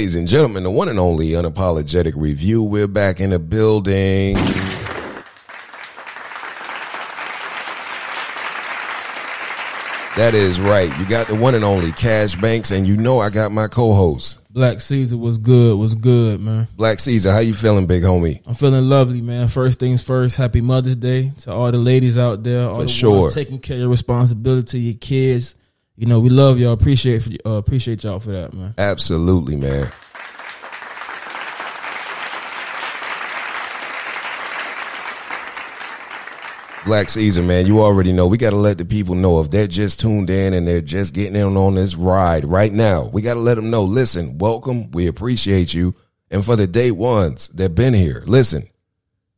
Ladies and gentlemen, the one and only unapologetic review. We're back in the building. That is right. You got the one and only Cash Banks, and you know I got my co-host Black Caesar was good, was good, man. Black Caesar. How you feeling, big homie? I'm feeling lovely, man. First things first, happy Mother's Day to all the ladies out there, all For the sure. taking care of your responsibility, your kids. You know, we love y'all. Appreciate uh, appreciate y'all for that, man. Absolutely, man. Black Caesar, man, you already know. We got to let the people know if they're just tuned in and they're just getting in on this ride right now. We got to let them know. Listen, welcome. We appreciate you. And for the day ones that been here, listen,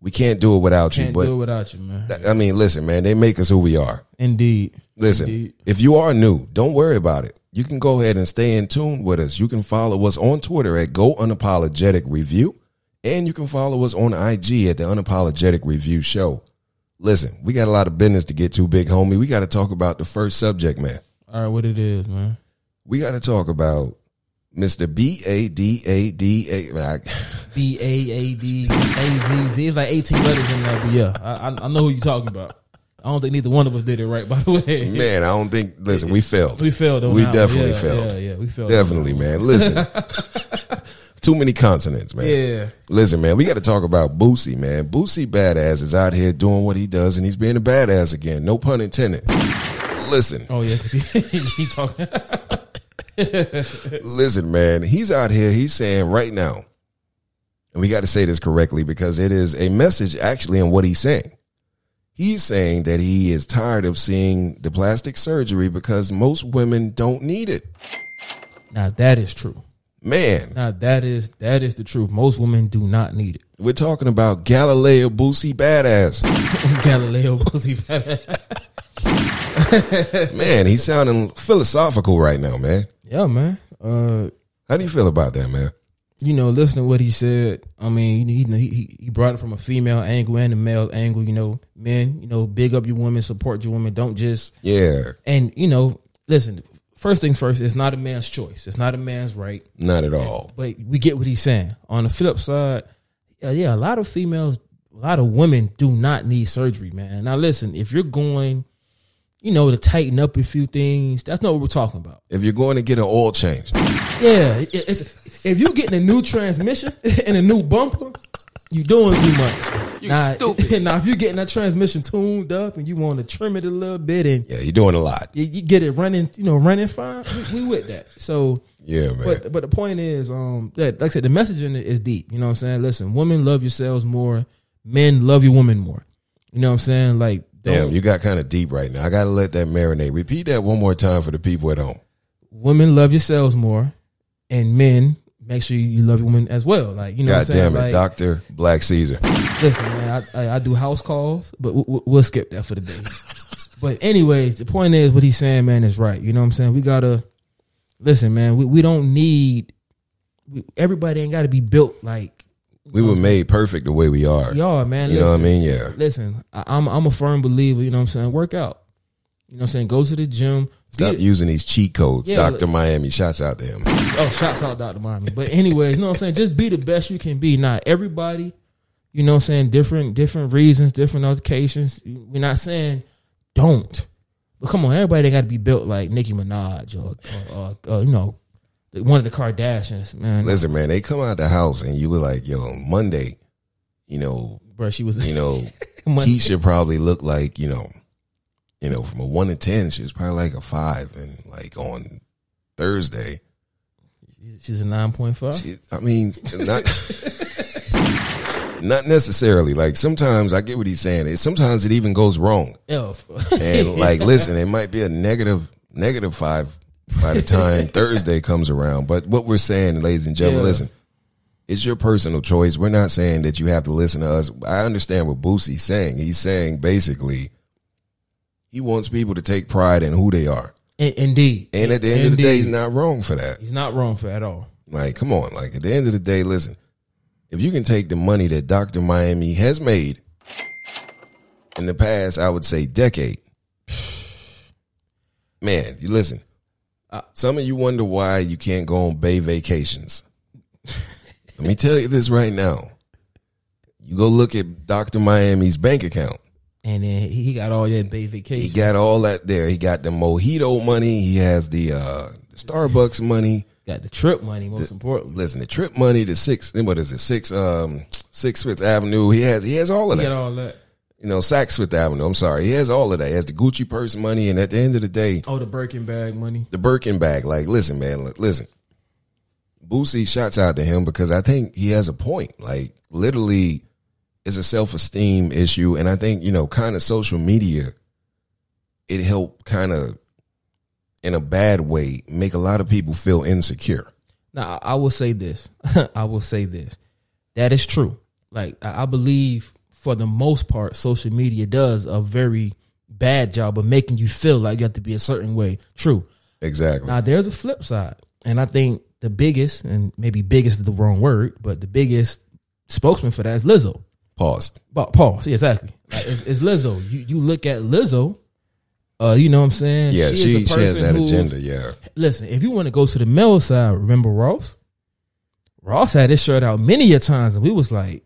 we can't do it without Can't you. But do it without you, man. I mean, listen, man, they make us who we are. Indeed. Listen, Indeed. if you are new, don't worry about it. You can go ahead and stay in tune with us. You can follow us on Twitter at Go Unapologetic Review, and you can follow us on IG at the Unapologetic Review Show. Listen, we got a lot of business to get to, big homie. We got to talk about the first subject, man. All right, what it is, man. We got to talk about Mr. B A D A D A. B A A D A Z Z. It's like 18 letters in there, but yeah, I, I I know who you talking about. I don't think neither one of us did it right, by the way. Man, I don't think. Listen, we failed. We failed. We definitely yeah, failed. Yeah, yeah, we failed. Definitely, man. Listen, too many consonants, man. Yeah. Listen, man, we got to talk about Boosie, man. Boosie badass is out here doing what he does, and he's being a badass again. No pun intended. Listen, Oh yeah, 'cause he, he talking. listen, man. He's out here. He's saying right now, and we got to say this correctly because it is a message actually in what he's saying. He's saying that he is tired of seeing the plastic surgery because most women don't need it. Now that is true. Man, Now that is that is the truth. Most women do not need it. we're talking about Galileo Boosie badass. Galileo pussy. Man, he's sounding philosophical right now, man. yeah, man. Uh, How do you feel about that, man? You know, listening to what he said. I mean, you know, he he he brought it from a female angle and a male angle. You know, men, you know, big up your women, support your women. Don't just Yeah, and you know, listen. First things first, it's not a man's choice. It's not a man's right. not at all. But we get what he's saying. On the flip side, yeah, yeah, a lot of females, a lot of women do not need surgery, man. Now listen, if you're going, you know, to tighten up a few things, that's not what we're talking about. If you're going to get an oil change, Yeah, it- it's, if you're getting a new transmission and a new bumper, you're doing too much. You now, stupid. Now, if you're getting that transmission tuned up and you want to trim it a little bit and yeah, you're doing a lot. you, you get it running, you know, running fine, we, we with that. So Yeah, man. but but the point is, um, that like I said, the message is deep. You know what I'm saying? Listen, women love yourselves more. Men love your women more. You know what I'm saying? Like, Damn, don't- you got kind of deep right now. I got to let that marinate. Repeat that one more time for the people at home. women love yourselves more, and men make sure you love your women as well. Like, you know God what I'm saying? damn it, Like, Doctor Black Caesar. listen, man, I, I, I do house calls, but we, we- we'll skip that for the day. but anyways, the point is, what he's saying, man, is right. You know what I'm saying? We gotta listen, man. We we don't need. We, everybody ain't got to be built like We were made perfect the way we are. y'all, man. You know what I mean? Yeah. listen, I, I'm I'm a firm believer. You know what I'm saying? Work out. You know what I'm saying? Go to the gym. Stop using these cheat codes. Yeah, Doctor Miami, shouts out to him. oh, shouts out Dr. Miami. But anyways, you know what I'm saying? Just be the best you can be. Not everybody. You know what I'm saying? Different different reasons, different occasions. We're not saying don't. But come on, everybody got to be built like Nicki Minaj or, or, or, or you know one of the Kardashians, man. Listen, man, they come out the house and you were like, yo, Monday, you know, Bro, she was you know. Keisha probably looked like, you know, you know, from a one to ten, she was probably like a five. And like on Thursday, she's a nine point five. I mean, not not necessarily. Like sometimes I get what he's saying. It, sometimes it even goes wrong. Yeah. And like, listen, it might be a negative negative five by the time Thursday comes around. But what we're saying, ladies and gentlemen, Yeah. listen, it's your personal choice. We're not saying that you have to listen to us. I understand what Boosie's saying. He's saying basically he wants people to take pride in who they are. In- Indeed. And at the end of the day, he's not wrong for that. He's not wrong for at all. Like, come on. Like, at the end of the day, listen, if you can take the money that Dr. Miami has made in the past, I would say decade, man, you listen. Uh, Some of you wonder why you can't go on bay vacations. Let me tell you this right now. You go look at Doctor Miami's bank account. And then he got all that bay vacation. He got all that there. He got the mojito money. He has the uh, Starbucks money. got the trip money, most importantly. Listen, the trip money, the six, what is it, six, um, six Fifth Avenue. He has, he has all of He that. got all that. you know, Saks Fifth Avenue. I'm sorry, he has all of that. He has the Gucci purse money, and at the end of the day, Oh, the Birkin bag money. the Birkin bag. Like, listen, man, li- listen. Boosie shouts out to him because I think he has a point. Like, literally, it's a self esteem issue, and I think you know, kind of social media, it helped kind of, in a bad way, make a lot of people feel insecure. Now, I will say this. I will say this. That is true. Like I believe for the most part, social media does a very bad job of making you feel like you have to be a certain way. True. Exactly. Now there's a flip side, and I think the biggest, and maybe biggest is the wrong word, but the biggest spokesman for that is Lizzo. Pause. But pause. Yeah, exactly. Like, it's, it's Lizzo. You you look at Lizzo. Uh, you know what I'm saying? Yeah, she a she, has that who- agenda. Yeah. listen, if you want to go to the male side, remember Ross? Ross had his shirt out many a times, and we was like,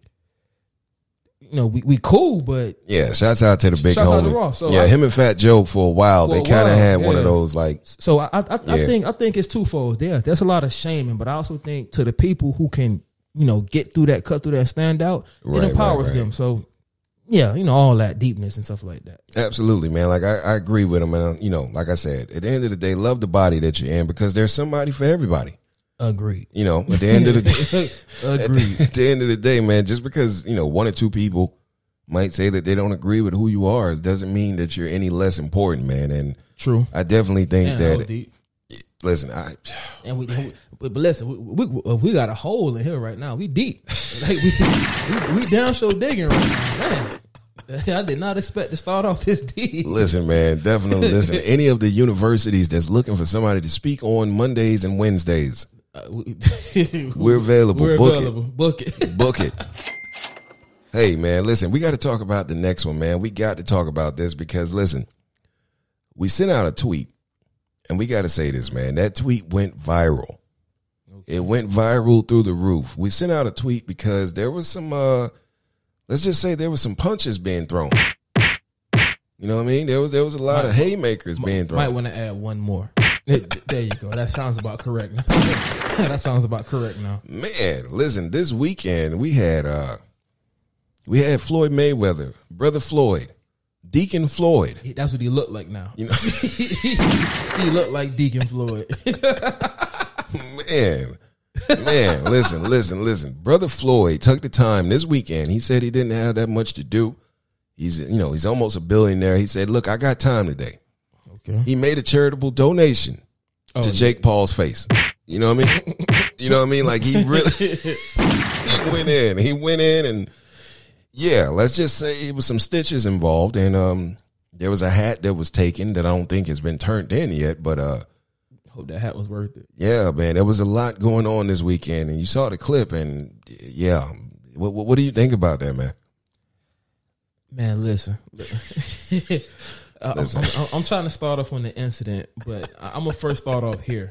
you know, we, we cool, but Yeah, shouts out to the big homie. Ross. So yeah, I- him and Fat Joe for a while, For they kind of had one of those like, so I I, I, I think I think it's twofold. There, there's a lot of shaming, but I also think to the people who can, you know, get through that, cut through that, stand out, Right, it empowers right, right. them. So, yeah, you know, all that deepness and stuff like that. absolutely, man. Like I, I agree with him, and you know, like I said, at the end of the day, love the body that you're in because there's somebody for everybody. Agreed. You know, at the end of the day, at Agreed. the, at the end of the day, man, just because you know one or two people might say that they don't agree with who you are, doesn't mean that you're any less important, man. And True. I definitely think Damn, that that. was deep. Listen, I And we, and we but, listen, we, we we got a hole in here right now. We deep, like we we, we down show digging right now. Man, I did not expect to start off this deep. Listen, man, definitely listen. Any of the universities that's looking for somebody to speak on Mondays and Wednesdays, Uh, we, we're available. we're Book available. Book it. it. Book it. Hey, man, listen, we got to talk about the next one, man. We got to talk about this because, listen, we sent out a tweet, and we got to say this, man. That tweet went viral. It went viral through the roof. We sent out a tweet because there was some, uh, let's just say there was some punches being thrown. You know what I mean? There was there was a lot of haymakers being thrown. Might want to add one more. There you go. That sounds about correct. Now. that sounds about correct now. Man, listen, this weekend we had uh we had Floyd Mayweather, brother Floyd, Deacon Floyd. That's what he looked like now. You know, he looked like Deacon Floyd. man. Man, listen, listen, listen. Brother Floyd took the time this weekend. He said he didn't have that much to do. He's you know, he's almost a billionaire. He said, "Look, I got time today." okay. He made a charitable donation Oh, to Jake Paul's face. You know what I mean? you know what I mean? Like he really he went in. He went in and yeah, let's just say it was some stitches involved and um there was a hat that was taken that I don't think has been turned in yet, but uh Hope that hat was worth it. yeah, man, there was a lot going on this weekend and you saw the clip and yeah, what what, what do you think about that, man? Man, listen. Uh, I'm- I'm, I'm trying to start off on the incident, but I'm gonna first start off here.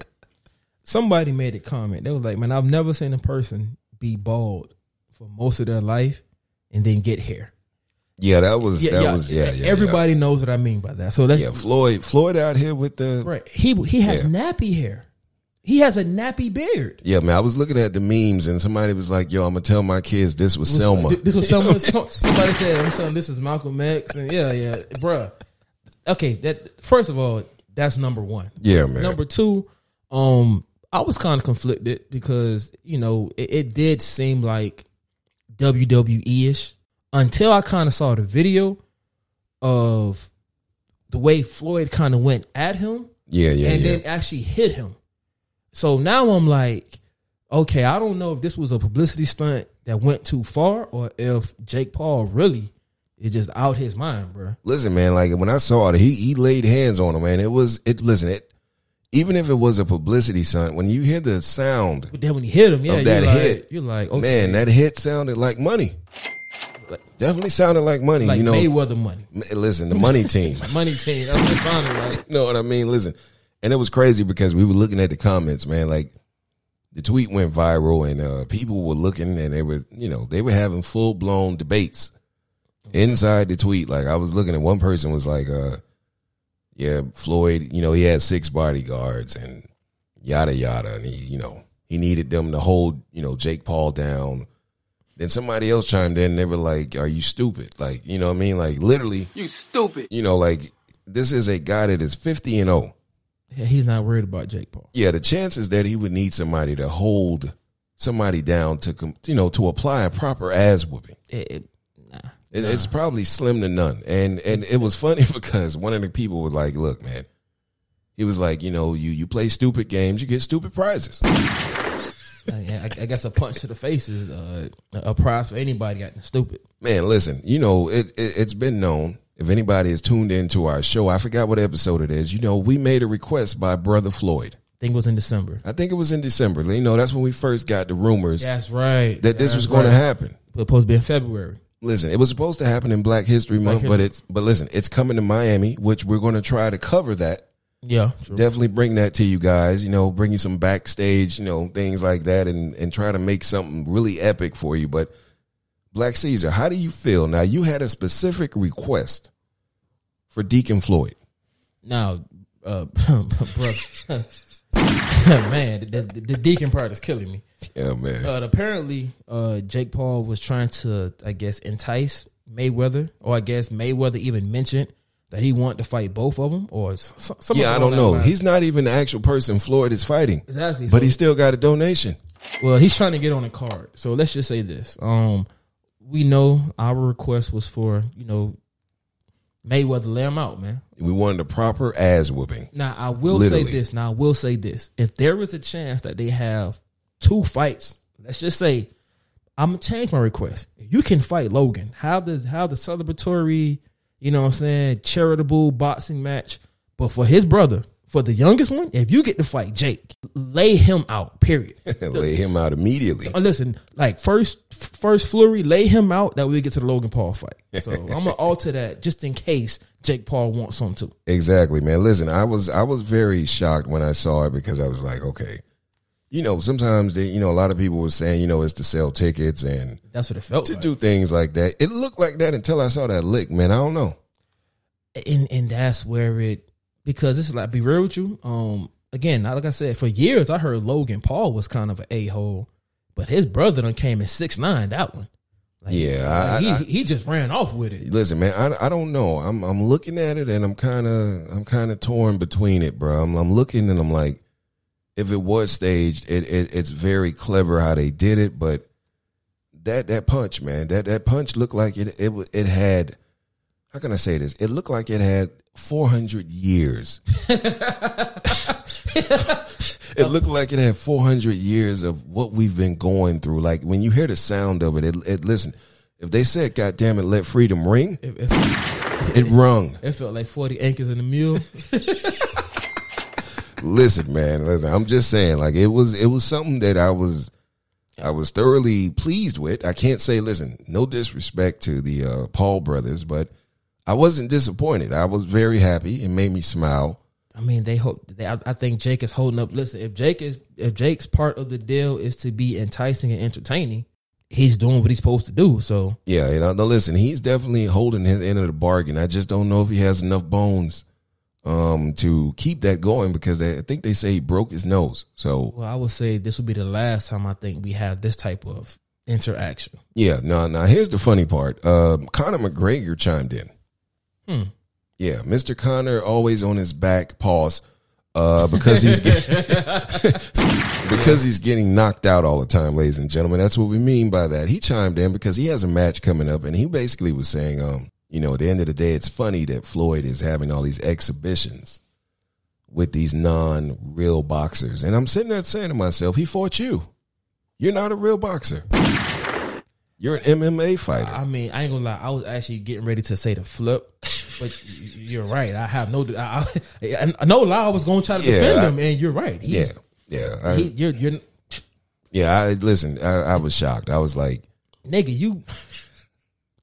Somebody made a comment. They was like, "Man, I've never seen a person be bald for most of their life and then get hair." Yeah, that was that was yeah, yeah. Everybody knows what I mean by that. So that's yeah. yeah, Floyd Floyd out here with the right. He he has Yeah. nappy hair. He has a nappy beard. Yeah, man, I was looking at the memes and somebody was like, "Yo, I'm gonna tell my kids this was Selma." This was some- somebody said, "I'm saying this is Malcolm X," and yeah, yeah, bruh. Okay, that first of all, that's number one. Yeah, man. Number two, um, I was kind of conflicted because you know it, it did seem like WWE ish until I kind of saw the video of the way Floyd kind of went at him yeah, yeah, and yeah. then actually hit him. So now I'm like, okay, I don't know if this was a publicity stunt that went too far or if Jake Paul really is just out his mind, bro. Listen, man, like when I saw it, he he laid hands on him, man. It was it. Listen, it even if it was a publicity stunt, when you hear the sound, But then when he hit him, yeah, Of that you're like, hit. you're like, okay, man, that hit sounded like money. Definitely sounded like money. like you know, Mayweather money, listen, the money team. money team. That's what it sounded like. you know what I mean? Listen, and it was crazy because we were looking at the comments, man. Like the tweet went viral, and uh, people were looking, and they were, you know, they were having full blown debates inside the tweet. Like I was looking, at one person was like, uh, "Yeah, Floyd, you know, he had six bodyguards and yada yada, and he, you know, he needed them to hold, you know, Jake Paul down." Then somebody else chimed in and they were like, Are you stupid? Like, you know what I mean? Like literally You stupid. you know, like this is a guy that is 50 and 0. Yeah, he's not worried about Jake Paul. Yeah, the chances that he would need somebody to hold somebody down to, com- you know, to apply a proper ass whooping. It, it, nah. It's probably slim to none. And and it was funny because one of the people was like, "Look, man." He was like, "You know, you you play stupid games, you get stupid prizes." I, I guess a punch to the face is uh, a prize for anybody acting stupid. Man, listen, you know, it, it it's been known. If anybody is tuned into our show, I forgot what episode it is. You know, we made a request by brother Floyd. I think it was in December. I think it was in December. You know, that's when we first got the rumors That's right. that this That's was going to happen. It was supposed to be in February. Listen, it was supposed to happen in Black History Month, but History- it's but listen, it's coming to Miami, which we're going to try to cover that. Yeah, true. Definitely bring that to you guys. You know, bring you some backstage, you know, things like that, and and try to make something really epic for you. But Black Caesar, how do you feel now? You had a specific request for Deacon Floyd. Now, uh, bro, man, the, the, the deacon part is killing me. Yeah, man. But apparently, uh, Jake Paul was trying to, I guess, entice Mayweather, or I guess Mayweather even mentioned that he wanted to fight both of them, or something. yeah, I don't know. He's not even the actual person Floyd is fighting, exactly, but so- he still got a donation. Well, he's trying to get on a card. So let's just say this. Um, we know our request was for you know Mayweather lay him out, man. We wanted a proper ass whooping. Now I will Literally. say this. Now I will say this. If there is a chance that they have two fights, let's just say I'm gonna change my request. You can fight Logan. Have the have the celebratory, you know what I'm saying, charitable boxing match. But for his brother, for the youngest one, if you get to fight Jake, lay him out. Period. Lay him out immediately. Uh, listen, like first first flurry, lay him out. That we get to the Logan Paul fight. So I'm gonna alter that just in case Jake Paul wants some too. Exactly, man. Listen, I was I was very shocked when I saw it because I was like, okay, you know, sometimes they, you know, a lot of people were saying, you know, it's to sell tickets and That's what it felt to like. do things like that. It looked like that until I saw that lick, man. I don't know. and and that's where it because this is like be real with you. Um, again, like I said, for years I heard Logan Paul was kind of an a hole, but his brother done came in six nine. That one, Like, Yeah, I- like, he I- he just ran off with it. Listen, man, I, I don't know. I'm I'm looking at it and I'm kind of I'm kind of torn between it, bro. I'm, I'm looking and I'm like, if it was staged, it, it it's very clever how they did it, but that that punch, man, that that punch looked like it it it had. How can I say this? It looked like it had 400 years. it looked like it had 400 years of what we've been going through. Like when you hear the sound of it, it, it listen. If they said, "God damn it, let freedom ring," It, it, it rung. it felt like forty acres in the mule. Listen, man, listen. I'm just saying, like it was, it was something that I was, I was thoroughly pleased with. I can't say, listen, no disrespect to the uh, Paul brothers, but I wasn't disappointed. I was very happy. It made me smile. I mean, they hope. They, I, I think Jake is holding up. Listen, if Jake is, if Jake's part of the deal is to be enticing and entertaining, he's doing what he's supposed to do. So Yeah, you know, no, listen, he's definitely holding his end of the bargain. I just don't know if he has enough bones um, to keep that going because they, I think they say he broke his nose. So Well, I would say this would be the last time I think we have this type of interaction. yeah, no, now here's the funny part. Um, Conor McGregor chimed in. Hmm. Yeah, Mr. Conor always on his back, pause, uh, because he's get- because he's getting knocked out all the time, ladies and gentlemen. That's what we mean by that. He chimed in because he has a match coming up, and he basically was saying, um, you know, at the end of the day, it's funny that Floyd is having all these exhibitions with these non-real boxers, and I'm sitting there saying to myself, he fought you. You're not a real boxer. You're an MMA fighter. I mean, I ain't gonna lie. I was actually getting ready to say the flip, but you're right. I have no, I, I, I no lie. I was gonna try to Yeah, defend I- him, and you're right. yeah, He's, yeah. I, he, you're, you're, Yeah, I listen. I, I was shocked. I was like, nigga, you,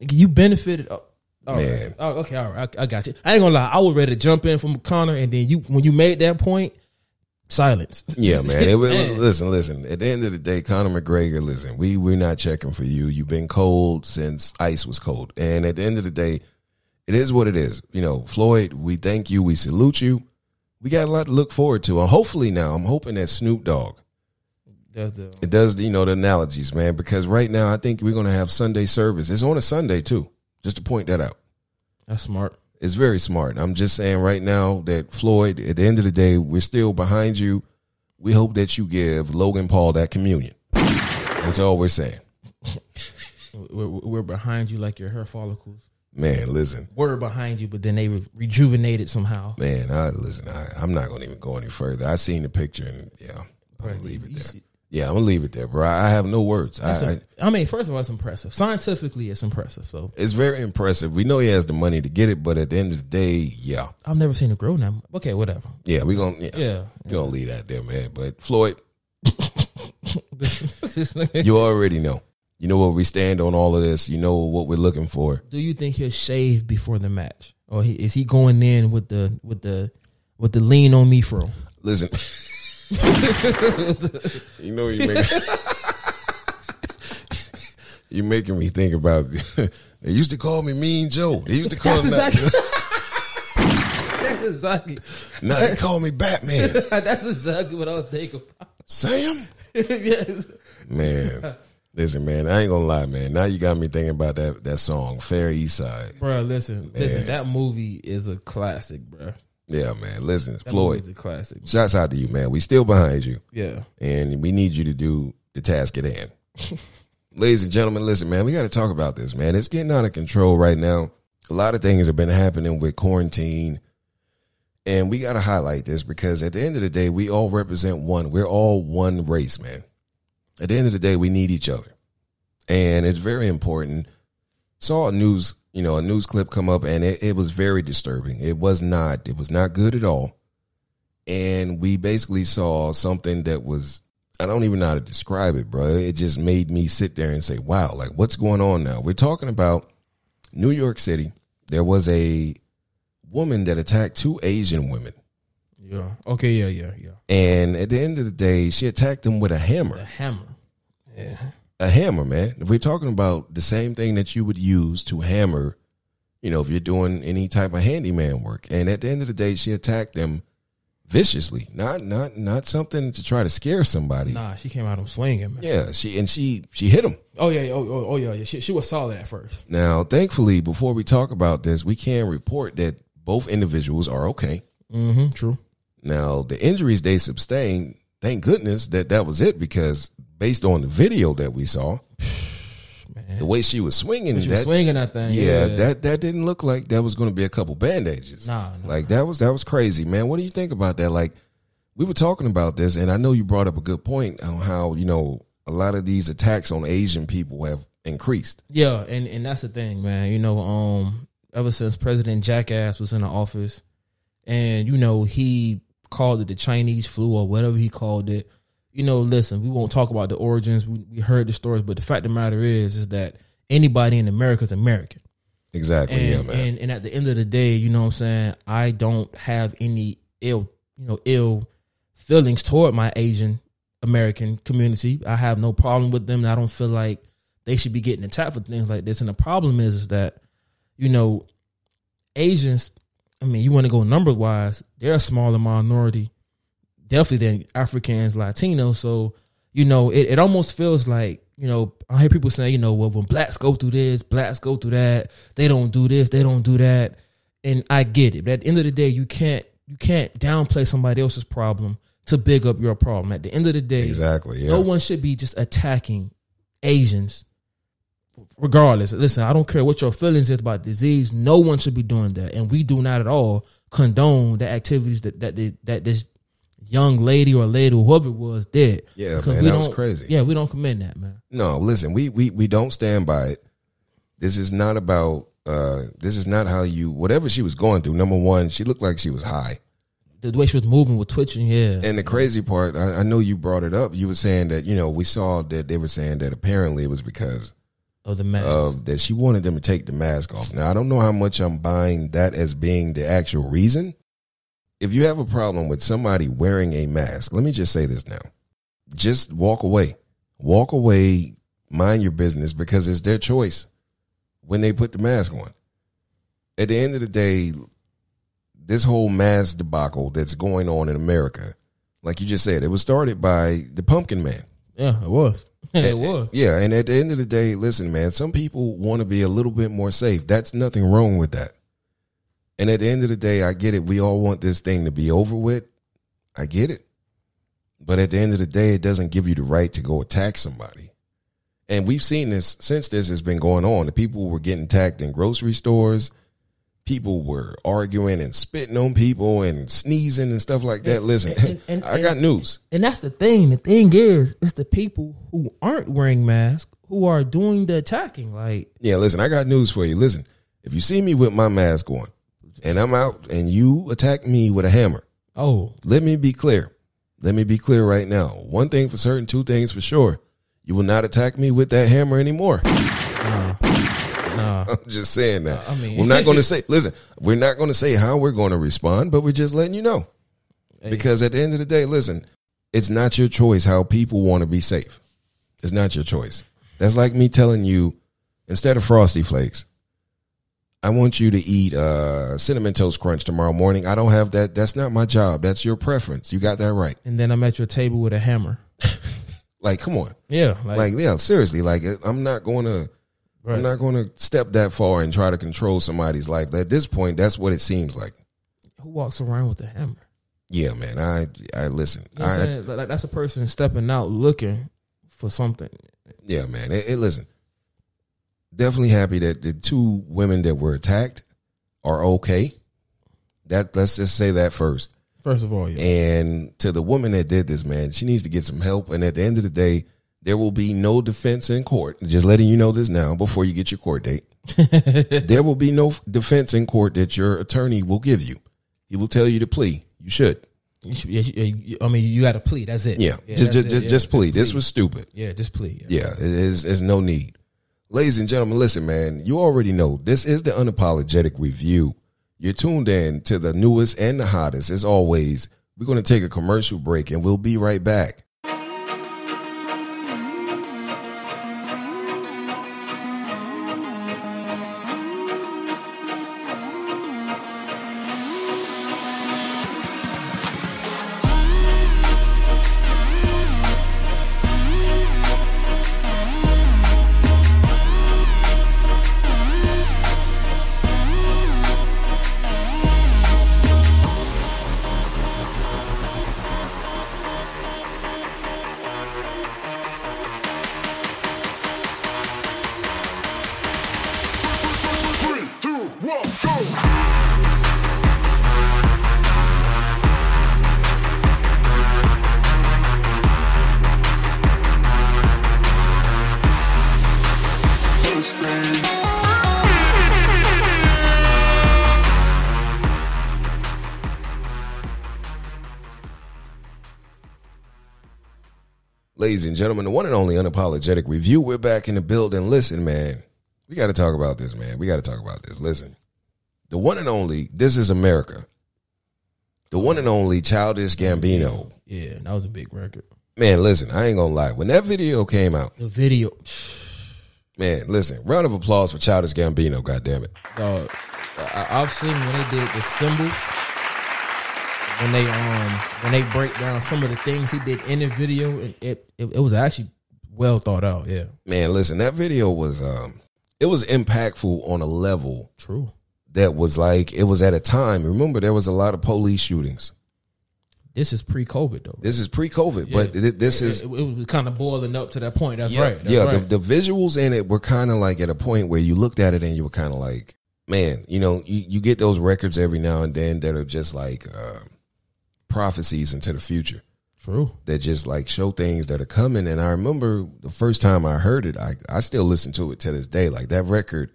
nigga, you benefited. Oh, all right. Man. Oh, okay, all right. I, I got you. I ain't gonna lie. I was ready to jump in from Conor, and then you, when you made that point, silence. Yeah, man. It was, Man. listen, listen. At the end of the day, Conor McGregor, listen, we we're not checking for you. You've been cold since ice was cold, and at the end of the day, it is what it is. You know, Floyd. We thank you. We salute you. We got a lot to look forward to, and hopefully now, I'm hoping that Snoop Dogg That's the it does you know the analogies, man. Because right now, I think we're gonna have Sunday service. It's on a Sunday too. Just to point that out. that's smart. It's very smart. I'm just saying right now that Floyd, at the end of the day, we're still behind you. We hope that you give Logan Paul that communion. That's all we're saying. We're, we're behind you like your hair follicles. Man, listen. We're behind you, but then they re- rejuvenated somehow. Man, I listen, I, I'm not gonna even go any further. I seen the picture and yeah, I'm Right. leave it there. see- Yeah, I'm gonna leave it there, bro. I have no words. That's I, a- I, I mean, first of all, it's impressive. Scientifically, it's impressive. So it's very impressive. We know he has the money to get it, but at the end of the day, yeah. I've never seen a grow now. Okay, whatever. Yeah, we gonna yeah, Yeah. we gonna leave that there, man. But Floyd, you already know. You know where we stand on all of this. You know what we're looking for. Do you think he'll shave before the match, or he, is he going in with the with the with the lean on me fro? Listen, you know you make you making me think about. they used to call me Mean Joe. They used to call That's me. exactly. That's exactly. Now they call me Batman. That's exactly what I was thinking. About. Sam, yes. man. Listen, man. I ain't gonna lie, man. Now you got me thinking about that that song, Fair East Side. Bro, listen, listen. That movie is a classic, bro. Yeah, man. Listen, That Floyd. a classic. Shouts out to you, man. We still behind you. Yeah. and we need you to do the task at hand. Ladies and gentlemen, listen, man, we got to talk about this, man. It's getting out of control right now. A lot of things have been happening with quarantine, and we got to highlight this because at the end of the day, we all represent one. We're all one race, man. At the end of the day, we need each other, and it's very important. Saw a news, you know, a news clip come up, and it, it was very disturbing. It was not, it was not good at all and we basically saw something that was I don't even know how to describe it, bro. It just made me sit there and say, "Wow, like what's going on now?" We're talking about New York City. There was a woman that attacked two Asian women, Yeah. Okay. Yeah. Yeah. Yeah. and at the end of the day, she attacked them with a hammer. A hammer. Yeah. A hammer, man. If we're talking about the same thing that you would use to hammer, you know, if you're doing any type of handyman work, and at the end of the day, she attacked them viciously, not not not something to try to scare somebody. Nah, she came out of swinging, man. Yeah, she and she she hit him. Oh yeah. Oh, oh, oh yeah. yeah. She, she was solid at first. Now, thankfully, before we talk about this, we can report that both individuals are okay. Mm-hmm. True. Now, the injuries they sustained, thank goodness that that was it because based on the video that we saw, Man. the way she was swinging, She was that, swinging that thing. yeah, that that didn't look like that was going to be a couple bandages. Nah, nah. Like that was that was crazy, man. What do you think about that? Like we were talking about this, and I know you brought up a good point on how you know a lot of these attacks on Asian people have increased. Yeah, and and that's the thing, man. You know, um, ever since President Jackass was in the office, and you know he called it the Chinese flu or whatever he called it. You know, listen, we won't talk about the origins. We, we heard the stories, but the fact of the matter is, is that anybody in America is American. Exactly, And, yeah, man. and and at the end of the day, you know what I'm saying, I don't have any ill, you know, ill feelings toward my Asian American community. I have no problem with them. I don't feel like they should be getting attacked for things like this. And the problem is, is that, you know, Asians, I mean, you want to go number wise, they're a smaller minority, definitely than Africans, Latinos. So, you know, it, it almost feels like, you know, I hear people saying, you know, well, when blacks go through this, blacks go through that, they don't do this, they don't do that. And I get it. But at the end of the day, you can't you can't downplay somebody else's problem to big up your problem. At the end of the day, exactly, yeah. no one should be just attacking Asians, regardless. Listen, I don't care what your feelings is about disease. No one should be doing that, and we do not at all condone the activities that that that this young lady or lady, whoever it was, did. Yeah, Because man, we that was crazy. Yeah, we don't commend that, man. No, listen, we we we don't stand by it. This is not about. uh This is not how you. Whatever she was going through. Number one, she looked like she was high. The way she was moving with twitching, yeah, And the crazy part, I, I know you brought it up. You were saying that you know we saw that they were saying that apparently it was because of the mask. of that she wanted them to take the mask off. Now I don't know how much I'm buying that as being the actual reason. If you have a problem with somebody wearing a mask, let me just say this now. Just walk away. Walk away, mind your business because it's their choice when they put the mask on. At the end of the day, this whole mask debacle that's going on in America, like you just said, it was started by the pumpkin man. Yeah, it was. it was. Yeah, and at the end of the day, listen, man, some people want to be a little bit more safe. That's nothing wrong with that. And at the end of the day, I get it. We all want this thing to be over with. I get it. But at the end of the day, it doesn't give you the right to go attack somebody. And we've seen this since this has been going on. The people were getting attacked in grocery stores. People were arguing and spitting on people and sneezing and stuff like that. Listen, and- and- I got news. And that's the thing. The thing is, it's the people who aren't wearing masks who are doing the attacking. Like, Yeah, listen, I got news for you. Listen, if you see me with my mask on and I'm out and you attack me with a hammer, oh, let me be clear. Let me be clear right now. One thing for certain, two things for sure. You will not attack me with that hammer anymore. No. no. I'm just saying that. I mean- we're not going to say, listen, we're not going to say how we're going to respond, but we're just letting you know. Because at the end of the day, listen, it's not your choice how people want to be safe. It's not your choice. That's like me telling you, instead of Frosty Flakes, I want you to eat uh, cinnamon toast crunch tomorrow morning. I don't have that. That's not my job. That's your preference. You got that right. And then I'm at your table with a hammer. Like, come on. Yeah, like, Like, yeah, seriously. Like, I'm not going to. right. I'm not going to step that far and try to control somebody's life. At this point, that's what it seems like. who walks around with a hammer? Yeah, man. I I listen. You know I like, that's a person stepping out looking for something. yeah, man. It, it- listen. Definitely happy that the two women that were attacked are okay. That let's just say that first. First of all, yeah. And to the woman that did this, man, she needs to get some help. And at the end of the day, there will be no defense in court. Just letting you know this now before you get your court date. there will be no defense in court that your attorney will give you. He will tell you to plea. You should. You should, yeah, I mean, you got to plead. That's it. Yeah. Yeah, just just, it, just, yeah. just plea. This was stupid. Yeah, just plead. Yeah. Yeah, there's no need. Ladies and gentlemen, listen, man, you already know this is the unapologetic review. You're tuned in to the newest and the hottest. As always, we're going to take a commercial break and we'll be right back. Gentlemen, the one and only unapologetic review. We're back in the building. Listen, man, we got to talk about this, man. We got to talk about this. Listen, the one and only, this is America. The one and only Childish Gambino. Yeah, that was a big record. Man, listen, I ain't gonna lie. When that video came out, The video, man, listen, round of applause for Childish Gambino, God damn it. dog. I, I've seen when they did the symbols, when they um when they break down some of the things he did in the video, it it, it was actually well thought out. Yeah, Man, listen, that video was um it was impactful on a level true. that was like it was at a time. Remember, there was a lot of police shootings. This is pre-COVID though. This is pre-COVID, but Yeah. th- this it, is it, it was kind of boiling up to that point. That's yeah, right. That's yeah. right. The, the visuals in it were kind of like at a point where you looked at it and you were kind of like, man, you know, you, you get those records every now and then that are just like uh, prophecies into the future true. that just like show things that are coming. And I remember the first time I heard it, I I still listen to it to this day. Like that record,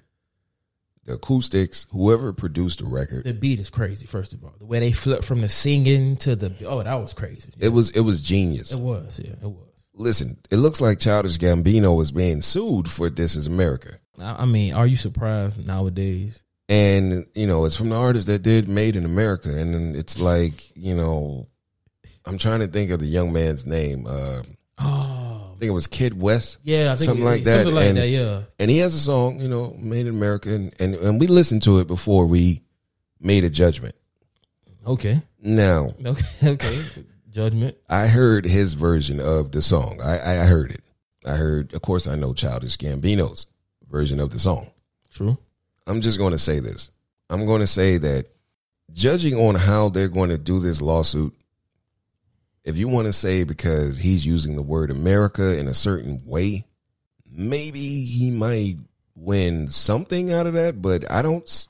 the acoustics, whoever produced the record, The beat is crazy. First of all, the way they flip from the singing to the oh, that was crazy. it was it was genius. It was. Yeah, it was. Listen, it looks like Childish Gambino is being sued for "This Is America." I mean, are you surprised nowadays and you know it's from the artist that did Made in America, and it's like you know, I'm trying to think of the young man's name. Uh, Oh, I think it was Kidd Wes. yeah, I think Something it- like that, Something like and- that. Yeah. and he has a song, you know, Made in America, and, and and we listened to it before we made a judgment. Okay. Now, Okay. Okay. Judgment. I heard his version of the song. I, I I heard it. I heard, of course, I know Childish Gambino's version of the song. True. I'm just going to say this. I'm going to say that judging on how they're going to do this lawsuit, if you want to say because he's using the word America in a certain way, maybe he might win something out of that. But I don't,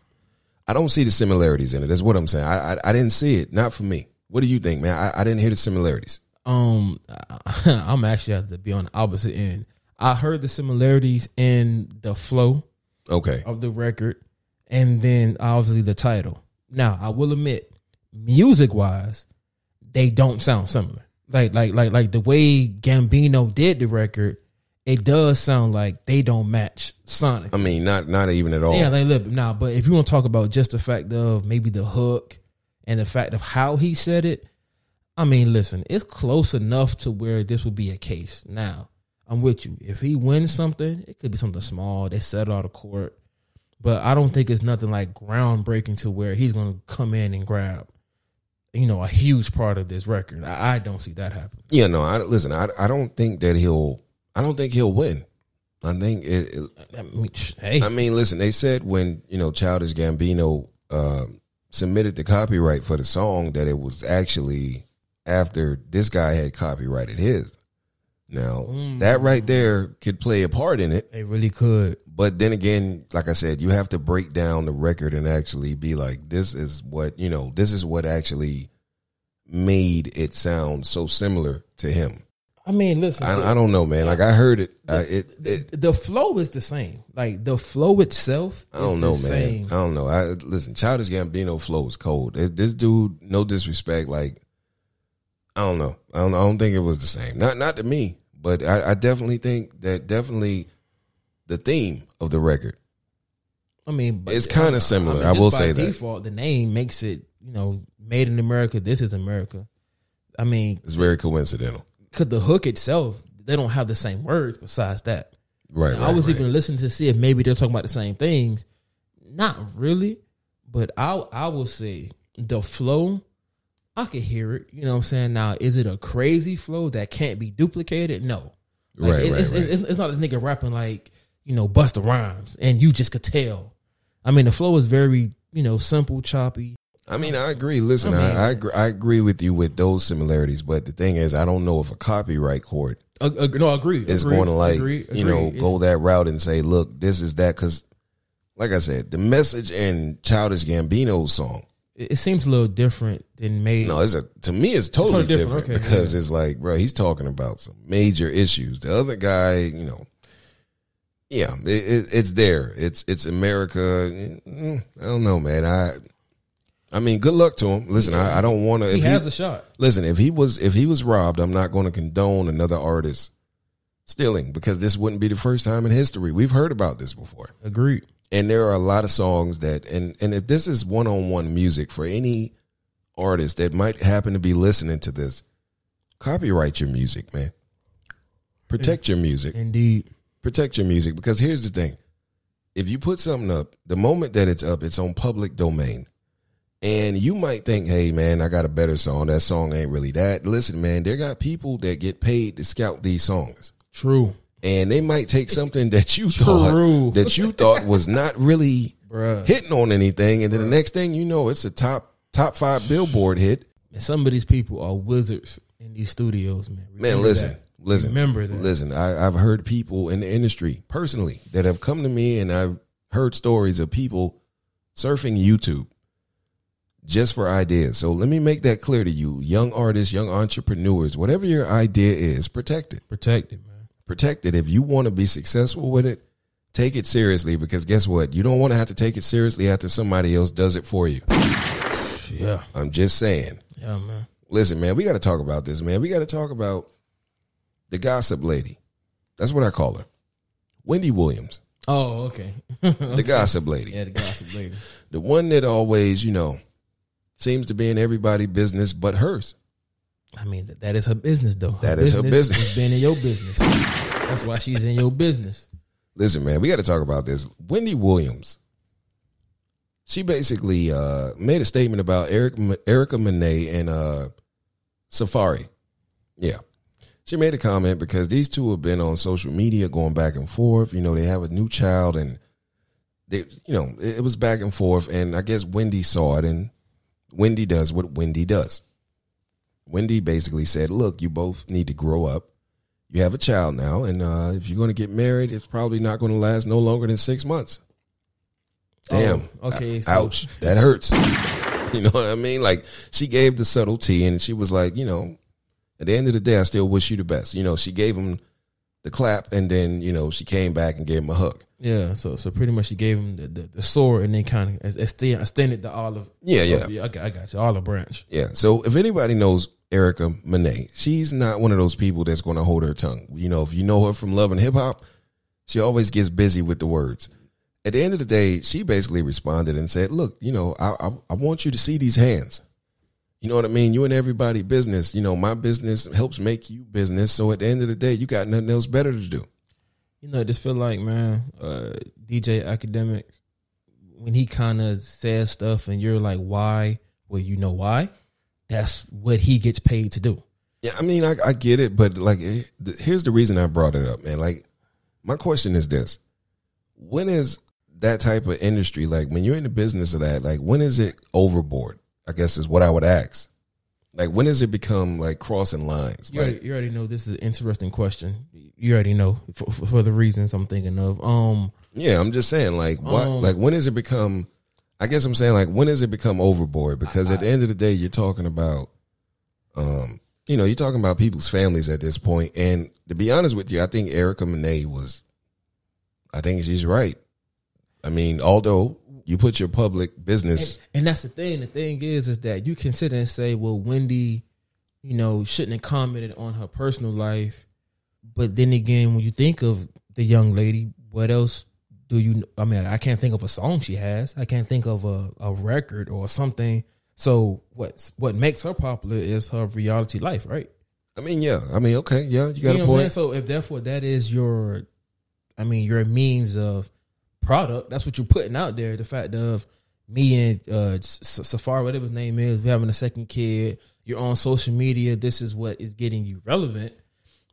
I don't see the similarities in it. That's what I'm saying. I, I, I didn't see it. Not for me. What do you think, man? I, I didn't hear the similarities. Um, I'm actually have to be on the opposite end. I heard the similarities in the flow Okay. of the record, and then obviously the title. Now, I will admit, music wise, they don't sound similar. Like, like, like, like the way Gambino did the record, it does sound like they don't match Sonic. I mean, not not even at all. Yeah, they live now. But if you want to talk about just the fact of maybe the hook and the fact of how he said it, I mean, listen, it's close enough to where this would be a case. Now, I'm with you. If he wins something, it could be something small. They settle out of court, but I don't think it's nothing like groundbreaking to where he's going to come in and grab, you know, a huge part of this record. I, I don't see that happen. Yeah, no. I listen. I I don't think that he'll. I don't think he'll win. I think it, it I mean, hey, I mean, listen, they said when, you know, Childish Gambino uh, submitted the copyright for the song that it was actually after this guy had copyrighted his. Now, mm. that right there could play a part in it. they really could. But then again, like I said, you have to break down the record and actually be like, this is what, you know, this is what actually made it sound so similar to him. I mean, listen, I, I don't know, man. Like I heard it. I, it, it the flow is the same. Like the flow itself. I don't know, the man. Same. I don't know. I listen. Childish Gambino flow is cold. This dude, no disrespect, like I don't know. I don't. I don't think it was the same. Not not to me, but I, I definitely think that definitely the theme of the record. I mean, but It's kinda uh, similar. I just will by say that. Default, the name makes it, you know, made in America. This is America. I mean, It's very coincidental. because the hook itself, they don't have the same words. Besides that, Right. Right I was right. even listening to see if maybe they're talking about the same things. Not really, but I I will say the flow. I could hear it. You know what I'm saying? Now, is it a crazy flow that can't be duplicated? No. Like, Right, it- right, it's, right. It's, it's not a nigga rapping like you know Busta Rhymes, and you just could tell. I mean, the flow is very you know simple, choppy. I mean, I agree. Listen, I I mean- I, agree, I agree with you with those similarities, but the thing is, I don't know if a copyright court Uh, uh, no, agree. is agree, going to like you know agree. go that route and say, look, this is that because, like I said, the message in Childish Gambino's song. It, seems a little different than made. No, it's a to me it's totally, Totally different, different, okay, because it's like, bro, he's talking about some major issues. The other guy, you know, yeah, it, it, it's there. It's it's America. Mm, I don't know, man. I I mean, good luck to him. Listen, I, I don't want to. he has he, a shot. listen, if he was if he was robbed, I'm not going to condone another artist stealing because this wouldn't be the first time in history. We've heard about this before Agreed. And there are a lot of songs that and and if this is one-on-one music for any artist that might happen to be listening to this copyright your music man. Protect your music. Indeed. protect your music because here's the thing. If you put something up the moment that it's up it's on public domain. And you might think hey man i got a better song. That song ain't really that. Listen man there got people that get paid to scout these songs. True. And they might take something that you thought that you thought was not really Bruh. hitting on anything, and then the next thing you know, it's a top top five Billboard hit. And some of these people are wizards in these studios, man. Man, listen, that. listen, Remember that. Listen, I, I've heard people in the industry personally that have come to me, and I've heard stories of people surfing YouTube just for ideas. So let me make that clear to you, young artists, young entrepreneurs, whatever your idea is, protect it. Protect it, man. Protect it. If you want to be successful with it, take it seriously because guess what? You don't want to have to take it seriously after somebody else does it for you. Yeah. I'm just saying. Yeah, man. Listen, man, we got to talk about this, man. We got to talk about the gossip lady. That's what I call her. Wendy Williams. Oh, okay. the gossip lady, yeah, the gossip lady. the one that always, you know, seems to be in everybody's business but hers. I mean, that, that is her business, though. That is her business. is being in your business. That's why she's in your business. Listen, man, we got to talk about this. Wendy Williams, she basically uh, made a statement about Eric, Erica Monet and uh, Safaree. Yeah. She made a comment because these two have been on social media going back and forth. You know, they have a new child and they, you know, it, it was back and forth. And I guess Wendy saw it and Wendy does what Wendy does. Wendy basically said, look, you both need to grow up. You have a child now. And uh, if you're going to get married, it's probably not going to last no longer than six months. Damn. Oh, okay, O- so- Ouch. That hurts. you know what I mean? Like she gave the subtlety and she was like, you know, at the end of the day, I still wish you the best. You know, she gave him the clap and then, you know, she came back and gave him a hug. Yeah, so so pretty much she gave him the, the, the sword and then kind of extended the olive. Yeah, yeah. Yeah. I got, I got you. Olive branch. Yeah. So if anybody knows Erica Monet, she's not one of those people that's going to hold her tongue. You know, if you know her from Love and Hip Hop, she always gets busy with the words. At the end of the day, she basically responded and said, "Look, you know, I I, I want you to see these hands. You know what I mean? You and everybody business. You know, my business helps make you business. So at the end of the day, you got nothing else better to do. You know, I just feel like man, uh, DJ Academic, when he kind of says stuff and you're like, why? Well, you know why? That's what he gets paid to do. Yeah, I mean, I, I get it, but like, eh, th- here's the reason I brought it up, man. Like, my question is this: When is that type of industry like when you're in the business of that? Like, when is it overboard? I guess is what I would ask. Like, when does it become like crossing lines? You, Like, already, you already know this is an interesting question. You already know for, for, for the reasons I'm thinking of. Um, yeah, I'm just saying, like, what? Um, like, when does it become? I guess I'm saying, like, when does it become overboard? Because at the end of the day, you're talking about, um, you know, you're talking about people's families at this point. And to be honest with you, I think Erica Monet was, I think she's right. I mean, although you put your public business, And that's the thing. The thing is, is that you can sit and say, well, Wendy, you know, shouldn't have commented on her personal life. But then again, when you think of the young lady, what else do you? I mean, I can't think of a song she has. I can't think of a, a record or something. So what what makes her popular is her reality life, right? I mean, yeah, I mean, okay, yeah, you got you a know I'm point. So if therefore that is your, I mean, your means of product, that's what you're putting out there. The fact of me and uh, Safaree, whatever his name is, we're having a second kid. You're on social media. This is what is getting you relevant.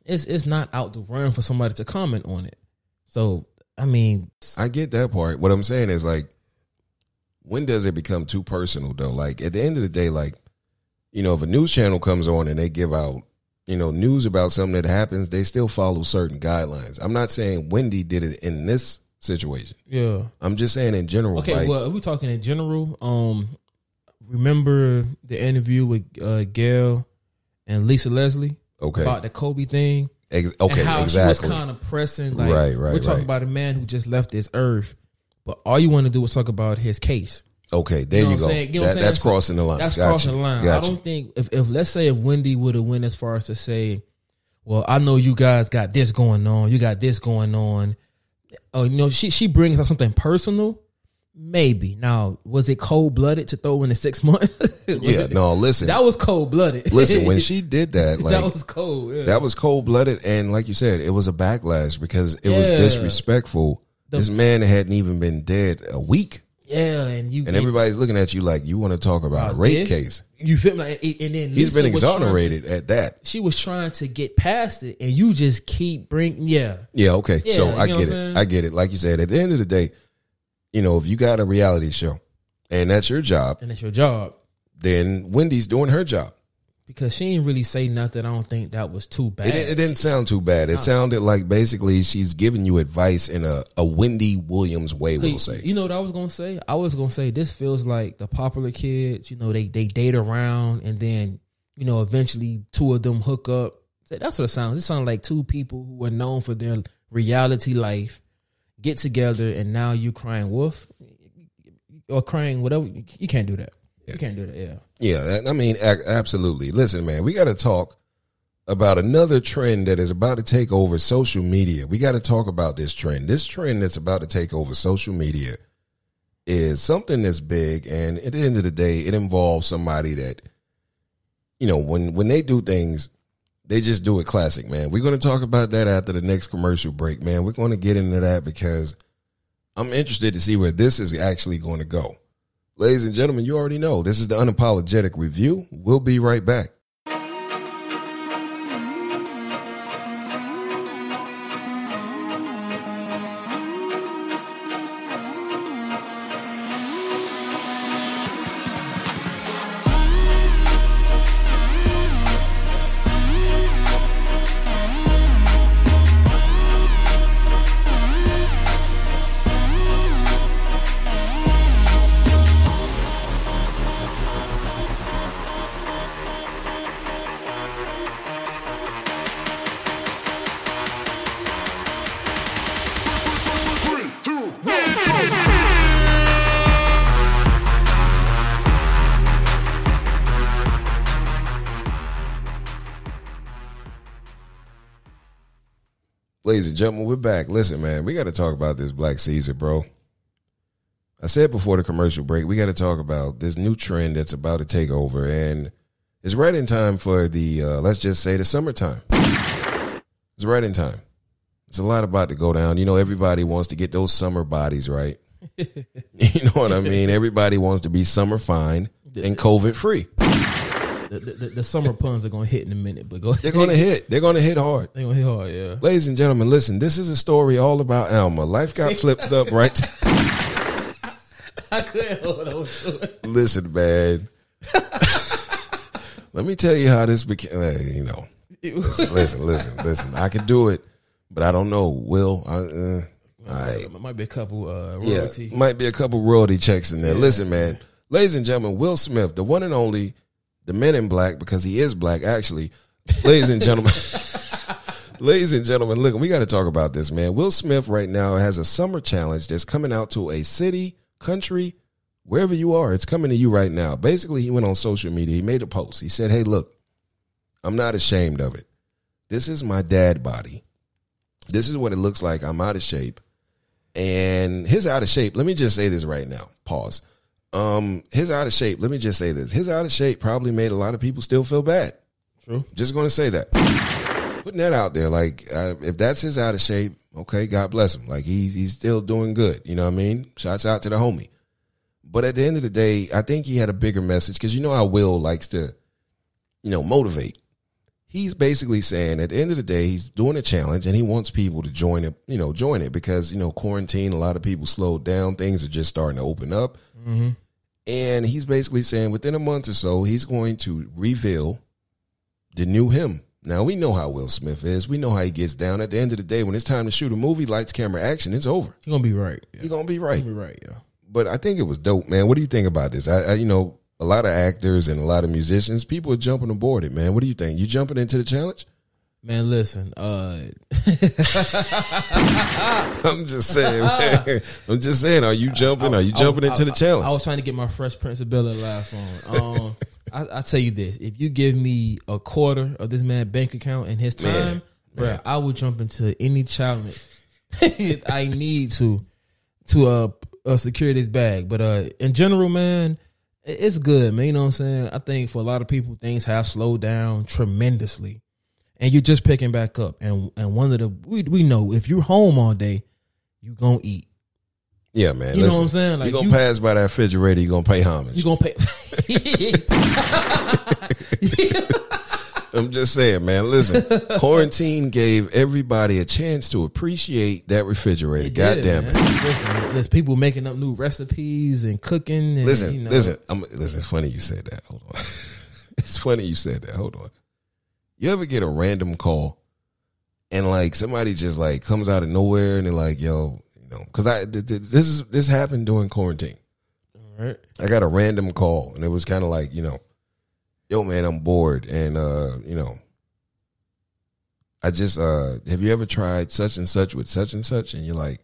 It's it's not out the run for somebody to comment on it. So I mean, I get that part. What I'm saying is like, when does it become too personal though? Like at the end of the day, like, you know, if a news channel comes on and they give out, you know, news about something that happens, they still follow certain guidelines. I'm not saying Wendy did it in this situation. yeah. I'm just saying in general. Okay, like, well, if we're talking in general, um, remember the interview with uh, Gayle and Lisa Leslie okay, about the Kobe thing? Ex- okay, and how exactly. she was kind of pressing. Like, Right, right, We're talking right. about a man who just left this earth, but all you want to do is talk about his case. okay, there know you, go. You know That- that's crossing the line. That's Gotcha. crossing the line. Gotcha. I don't think if, if let's say if Wendy would have went as far as to say, "Well, I know you guys got this going on, you got this going on," oh, you know, she she brings up something personal. Maybe now was it cold blooded to throw in the six months? Yeah, it- no, listen, that was cold blooded. listen. When she did that, like that was cold. Yeah. That was cold blooded, and like you said, it was a backlash because it was disrespectful. The- this man hadn't even been dead a week, yeah, and you and everybody's looking at you like you want to talk about a rape this. case. You feel me? like, and then He's Lisa been trying to- exonerated at that. she was trying to get past it, and you just keep bringing yeah. Yeah, okay. Yeah, so I get it. I get it. Like you said, at the end of the day, you know, if you got a reality show and that's your job, and that's your job. then Wendy's doing her job. Because she didn't really say nothing. I don't think that was too bad. It, didn't- it didn't sound too bad. It sounded like basically she's giving you advice in a, a Wendy Williams way, we'll say. You know what I was gonna say? I was gonna say this feels like the popular kids. You know, they they date around, and then you know, eventually two of them hook up. That's what it sounds. It sounds like two people who are known for their reality life get together, and now you crying wolf or crying whatever. You can't do that. You can't do that. Yeah. Yeah, I mean, absolutely. Listen, man, we got to talk about another trend that is about to take over social media. We got to talk about this trend. This trend that's about to take over social media is something that's big, and at the end of the day, it involves somebody that, you know, when when they do things, they just do it classic, man. We're going to talk about that after the next commercial break, man. We're going to get into that because I'm interested to see where this is actually going to go. Ladies and gentlemen, you already know this is the unapologetic review. We'll be right back. And gentlemen, we're back. Listen, man, we got to talk about this Black Caesar, bro. I said before the commercial break, we got to talk about this new trend that's about to take over, and it's right in time for the uh, let's just say the summertime. It's right in time. It's a lot about to go down. You know, everybody wants to get those summer bodies right. you know what I mean? Everybody wants to be summer fine and COVID free. The, the, the, summer puns are gonna hit in a minute, but go ahead. They're going to hit. They're going to hit hard. They're gonna hit hard, yeah. Ladies and gentlemen, listen, this is a story all about Alma. Life got flipped up right. I couldn't hold on to it. listen, man. Let me tell you how this became. eh, You know, listen, listen, listen, listen. I can do it, but I don't know. Will I? Uh, right. Might be a couple uh, Yeah, might be a couple royalty checks in there. Listen, man. Ladies and gentlemen, Will Smith, the one and only, the Men in Black, because he is black, actually. Ladies and gentlemen, ladies and gentlemen, look, we got to talk about this, man. Will Smith right now has a summer challenge that's coming out to a city, country, wherever you are. It's coming to you right now. Basically, he went on social media. He made a post. He said, "Hey, look, I'm not ashamed of it. This is my dad body. This is what it looks like. I'm out of shape." And his out of shape, let me just say this right now. Pause. Um, his out of shape, let me just say this. His out of shape probably made a lot of people still feel bad. True. Just going to say that. Putting that out there, like uh, if that's his out of shape, okay, God bless him. Like he's he's still doing good. You know what I mean? Shouts out to the homie. But at the end of the day, I think he had a bigger message because you know how Will likes to, you know, motivate. He's basically saying at the end of the day, he's doing a challenge and he wants people to join it, you know, join it because, you know, quarantine, a lot of people slowed down. Things are just starting to open up. Mm-hmm. And he's basically saying within a month or so, he's going to reveal the new him. Now we know how Will Smith is. We know how he gets down. At the end of the day, when it's time to shoot a movie, lights, camera, action, it's over. You're gonna be right. Yeah. You're gonna be You're right. gonna be right, yeah. But I think it was dope, man. What do you think about this? I, I you know, a lot of actors and a lot of musicians, people are jumping aboard it, man. What do you think? You jumping into the challenge? Man, listen, uh I'm just saying, man. I'm just saying. Are you jumping? Are you jumping I- into the challenge? I, was trying to get my Fresh Prince of Bel Air laugh on. Um, I, I tell you this: if you give me a quarter of this man's bank account and his time, Man, bruh, I would jump into any challenge I need to to uh, uh secure this bag. But uh, in general, man, it's good, man. You know what I'm saying? I think for a lot of people, things have slowed down tremendously, and you're just picking back up. And and one of the we we know if you're home all day, you gonna eat. yeah, man. You know what I'm saying? Like, you gonna you- pass by that refrigerator, you gonna pay homage. You gonna pay? I'm just saying, man. Listen, quarantine gave everybody a chance to appreciate that refrigerator. God damn it. Listen, there's people making up new recipes and cooking. And, Listen, you know, listen, I'm, listen. It's funny you said that. Hold on. it's funny you said that. Hold on. You ever get a random call and like somebody just like comes out of nowhere and they're like, "Yo, you know," because I th- th- this is this happened during quarantine. Right? I got a random call and it was kind of like, you know, yo man, I'm bored and uh, you know, I just uh have you ever tried such and such with such and such? And you're like,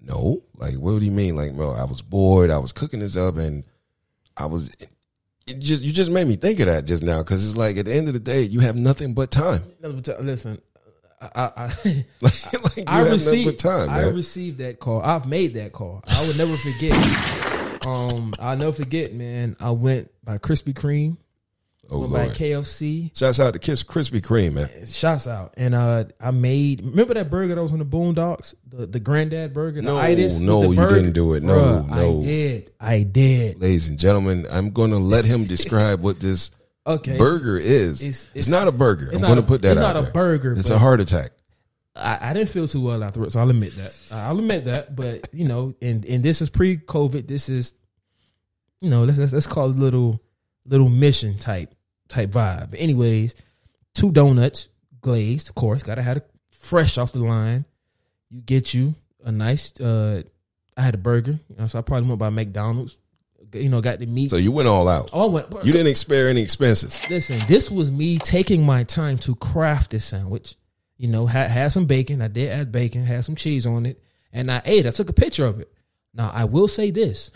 No. Like, what do you mean? Like, bro, I was bored, I was cooking this up and I was it just you just made me think of that just now because it's like at the end of the day, you have nothing but time. Listen, I, I, I like, I received but time, I received that call. I've made that call. I would never forget. um, I'll never forget, man. I went by Krispy Kreme, oh went by lord! KFC. Shouts out to Kiss Krispy Kreme, man. Shots out, and uh, I made. Remember that burger that was on the Boondocks, the the Granddad burger. The No, itis no, you didn't do it. No, Bruh, no. I did. I did. Ladies and gentlemen, I'm going to let him describe what this Okay. burger is. It's- It's, it's- not a burger. I'm going to put that it's out not a burger, It's a heart attack. I, I didn't feel too well afterwards. So I'll admit that. I'll admit that. But you know, and and this is pre-COVID. This is, you know, let's let's, let's call it a little little mission type type vibe. But anyways, two donuts glazed, of course. Gotta have it fresh off the line. You get you a nice. uh I had a burger, you know, so I probably went by McDonald's. You know, got the meat. So you went all out. oh, I went. You didn't spare any expenses. Listen, this was me taking my time to craft this sandwich. You know, had, had some bacon. I did add bacon, had some cheese on it, and I ate. I took a picture of it. Now, I will say this.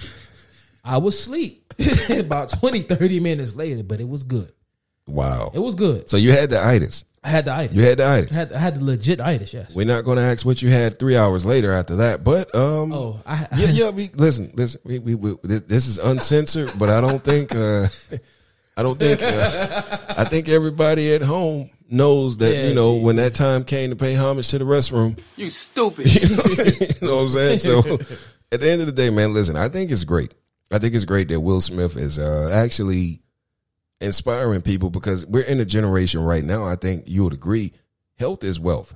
I was asleep about 20, 30 minutes later, but it was good. Wow. It was good. So you had the itis. I had the itis. You had the I itis. had, I had the legit itis, yes. We're not going to ask what you had three hours later after that, but um, Oh, I, yeah, yeah. We listen, listen. We, we, we this is uncensored, but I don't think uh, I don't think uh, I think everybody at home knows that Yeah, you know yeah. when that time came to pay homage to the restroom. You stupid. You know, you know what I'm saying? So at the end of the day, man, listen, I think it's great. I think it's great that Will Smith is uh, actually inspiring people because we're in a generation right now. I think you would agree, health is wealth,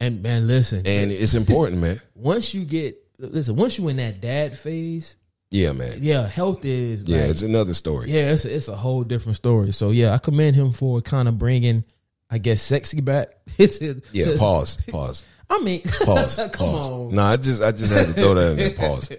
and man, listen. and it's important, man. once you get, listen, once you in that dad phase, Yeah, man. yeah, health is Yeah, like, it's another story. Yeah, it's a, it's a whole different story. So yeah, I commend him for kind of bringing, I guess, sexy back. to, Yeah, to- pause, pause, I mean, pause, come pause. on. No, I just, I just had to throw that in there. Pause.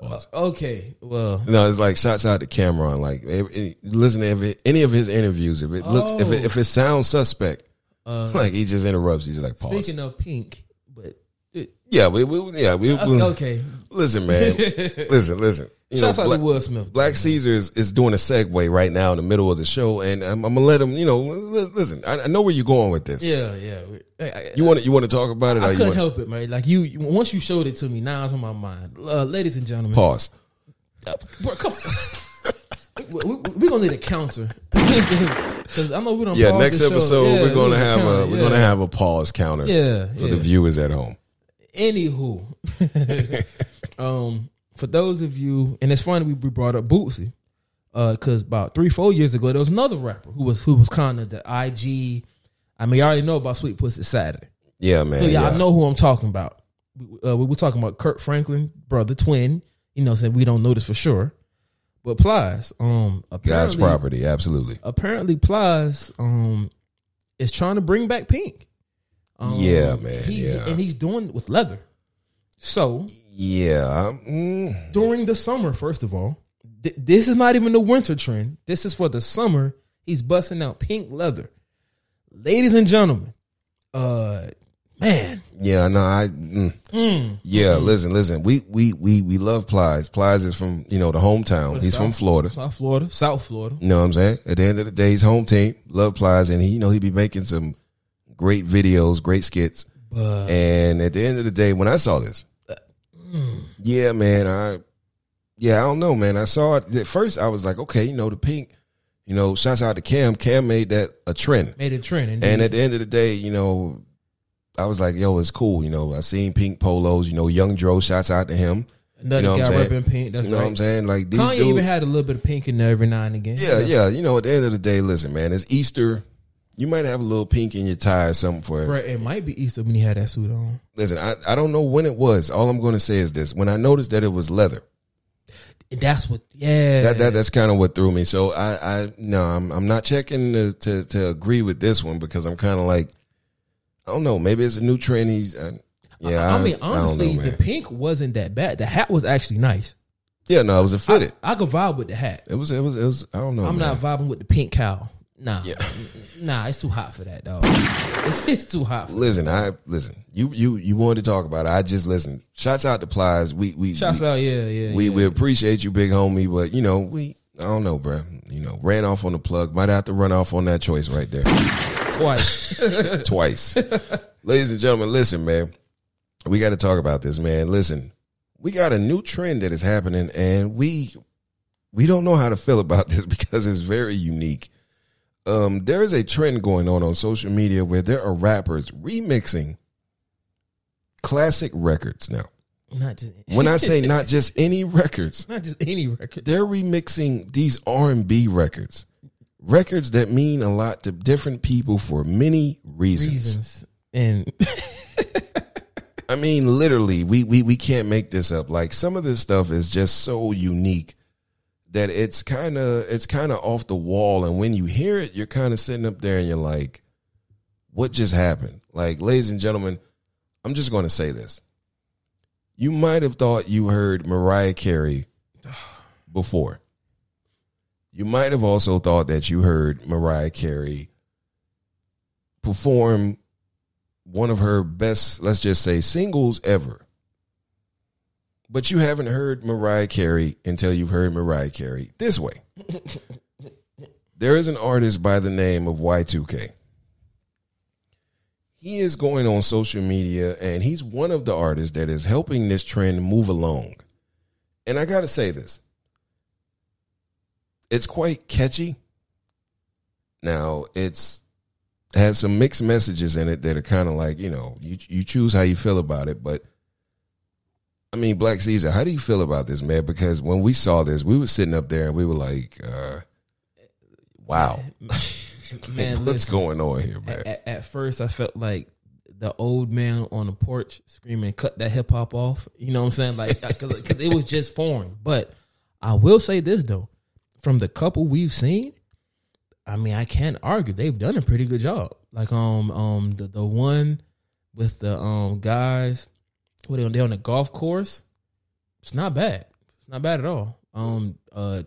Okay, well, No, it's like shots out to Cam'ron. Like, if- if- listen to every, any of his interviews. If it looks, if it, if it sounds suspect, uh, like he just interrupts. He's like, pause. speaking of pink, but it, Yeah, we, we yeah, we, we okay, listen, man. listen, listen. You know, shouts out Black, to Will Smith. Black Caesar is, is doing a segue right now in the middle of the show, and I'm, I'm gonna let him. You know, listen. I, I know where you're going with this. Yeah, yeah. I, I, You want to you want to talk about it? I couldn't help it, man. Like you, once you showed it to me, now it's on my mind. Uh, ladies and gentlemen, pause. Uh, bro, come on. we, gonna need a counter because I know we don't. Yeah, next episode Yeah, we're gonna have a we're yeah. gonna have a pause counter yeah for yeah. the viewers at home. Anywho, um, for those of you, and it's funny we brought up Bootsy, uh, because about three four years ago there was another rapper who was who was kind of the IG. I mean, you already know about Sweet Pussy Saturday, Yeah, man. so y'all yeah. know who I'm talking about. We- Uh, we were talking about Kirk Franklin, brother, twin. You know, saying we don't know this for sure, but Plies, um, God's property, absolutely. apparently Plies, um, is trying to bring back Pink. Um, Yeah, man, he- yeah. and he's doing it with leather. So Yeah, mm, during the summer, first of all, th- this is not even the winter trend. This is for the summer. He's busting out pink leather. Ladies and gentlemen, uh, man, yeah. No, I. Mm, mm, yeah, listen, listen. We we we we love Plies. Plies is from you know the hometown. He's from Florida. South Florida, South Florida. You know what I'm saying? At the end of the day, his home team love Plies, and he you know he be making some great videos, great skits. But And at the end of the day, when I saw this, yeah, man, I, yeah, I don't know, man. I saw it at first. I was like, okay, you know, the pink, you know, shouts out to Cam. Cam made that a trend, made a trend. and at the end of the day, you know, I was like, yo, it's cool. You know, I seen pink polos. You know, Young Dro. Shouts out to him. another you know what guy I'm saying? repping pink. That's you know right. what I'm saying? Like these Kanye dudes. even had a little bit of pink in there every now and again. yeah, yeah. You know, at the end of the day, listen, man, it's Easter. You might have a little pink in your tie or something for it. Right, it might be Easter when he had that suit on. Listen, I, I don't know when it was. All I'm going to say is this: when I noticed that it was leather, That's what. Yeah, that, that that's kind of what threw me. So I I no, I'm I'm not checking to to, to agree with this one because I'm kind of like, I don't know. Maybe it's a new trend. He's uh, yeah. I, mean, I don't honestly, know, man. the pink wasn't that bad. The hat was actually nice. yeah, no, it was a fitted. I, I could vibe with the hat. it was it was it was. I don't know. I'm man. not vibing with the pink cow. Nah, Yeah. nah, it's too hot for that, dog. It's, it's too hot. Listen, I listen. You you you wanted to talk about it. I just listen. Shouts out to Plies. We we Shouts we, out, yeah, yeah. we, yeah. we appreciate you, big homie. But you know we I don't know, bro. You know, ran off on the plug. Might have to run off on that choice right there Twice. twice. Ladies and gentlemen, listen, man. We got to talk about this, man. Listen, we got a new trend that is happening, and we we don't know how to feel about this because it's very unique. Um, there is a trend going on on social media where there are rappers remixing classic records now. not just When I say not just any records, not just any record. they're remixing these R&B records. Records that mean a lot to different people for many reasons. Reasons. And I mean, literally, we, we we can't make this up. Like some of this stuff is just so unique that it's kind of it's kind of off the wall. And when you hear it, you're kind of sitting up there and you're like, "What just happened?" Like, ladies and gentlemen, I'm just going to say this: you might have thought you heard Mariah Carey before. You might have also thought that you heard Mariah Carey perform one of her best, let's just say, singles ever. But you haven't heard Mariah Carey until you've heard Mariah Carey this way. there is an artist by the name of Y2K. He is going on social media and he's one of the artists that is helping this trend move along. And I got to say this it's quite catchy. Now, it's has some mixed messages in it that are kind of like you know you you choose how you feel about it but i mean black caesar how do you feel about this man because when we saw this we were sitting up there and we were like uh wow man, what's listen, going on here man at, at first I felt like the old man on the porch screaming, "Cut that hip hop off!" You know what I'm saying? Like, because it was just foreign. But I will say this though, from the couple we've seen, I mean, I can't argue they've done a pretty good job. Like, um, um, the the one with the um guys, what they on the golf course, it's not bad. It's not bad at all. Um, uh,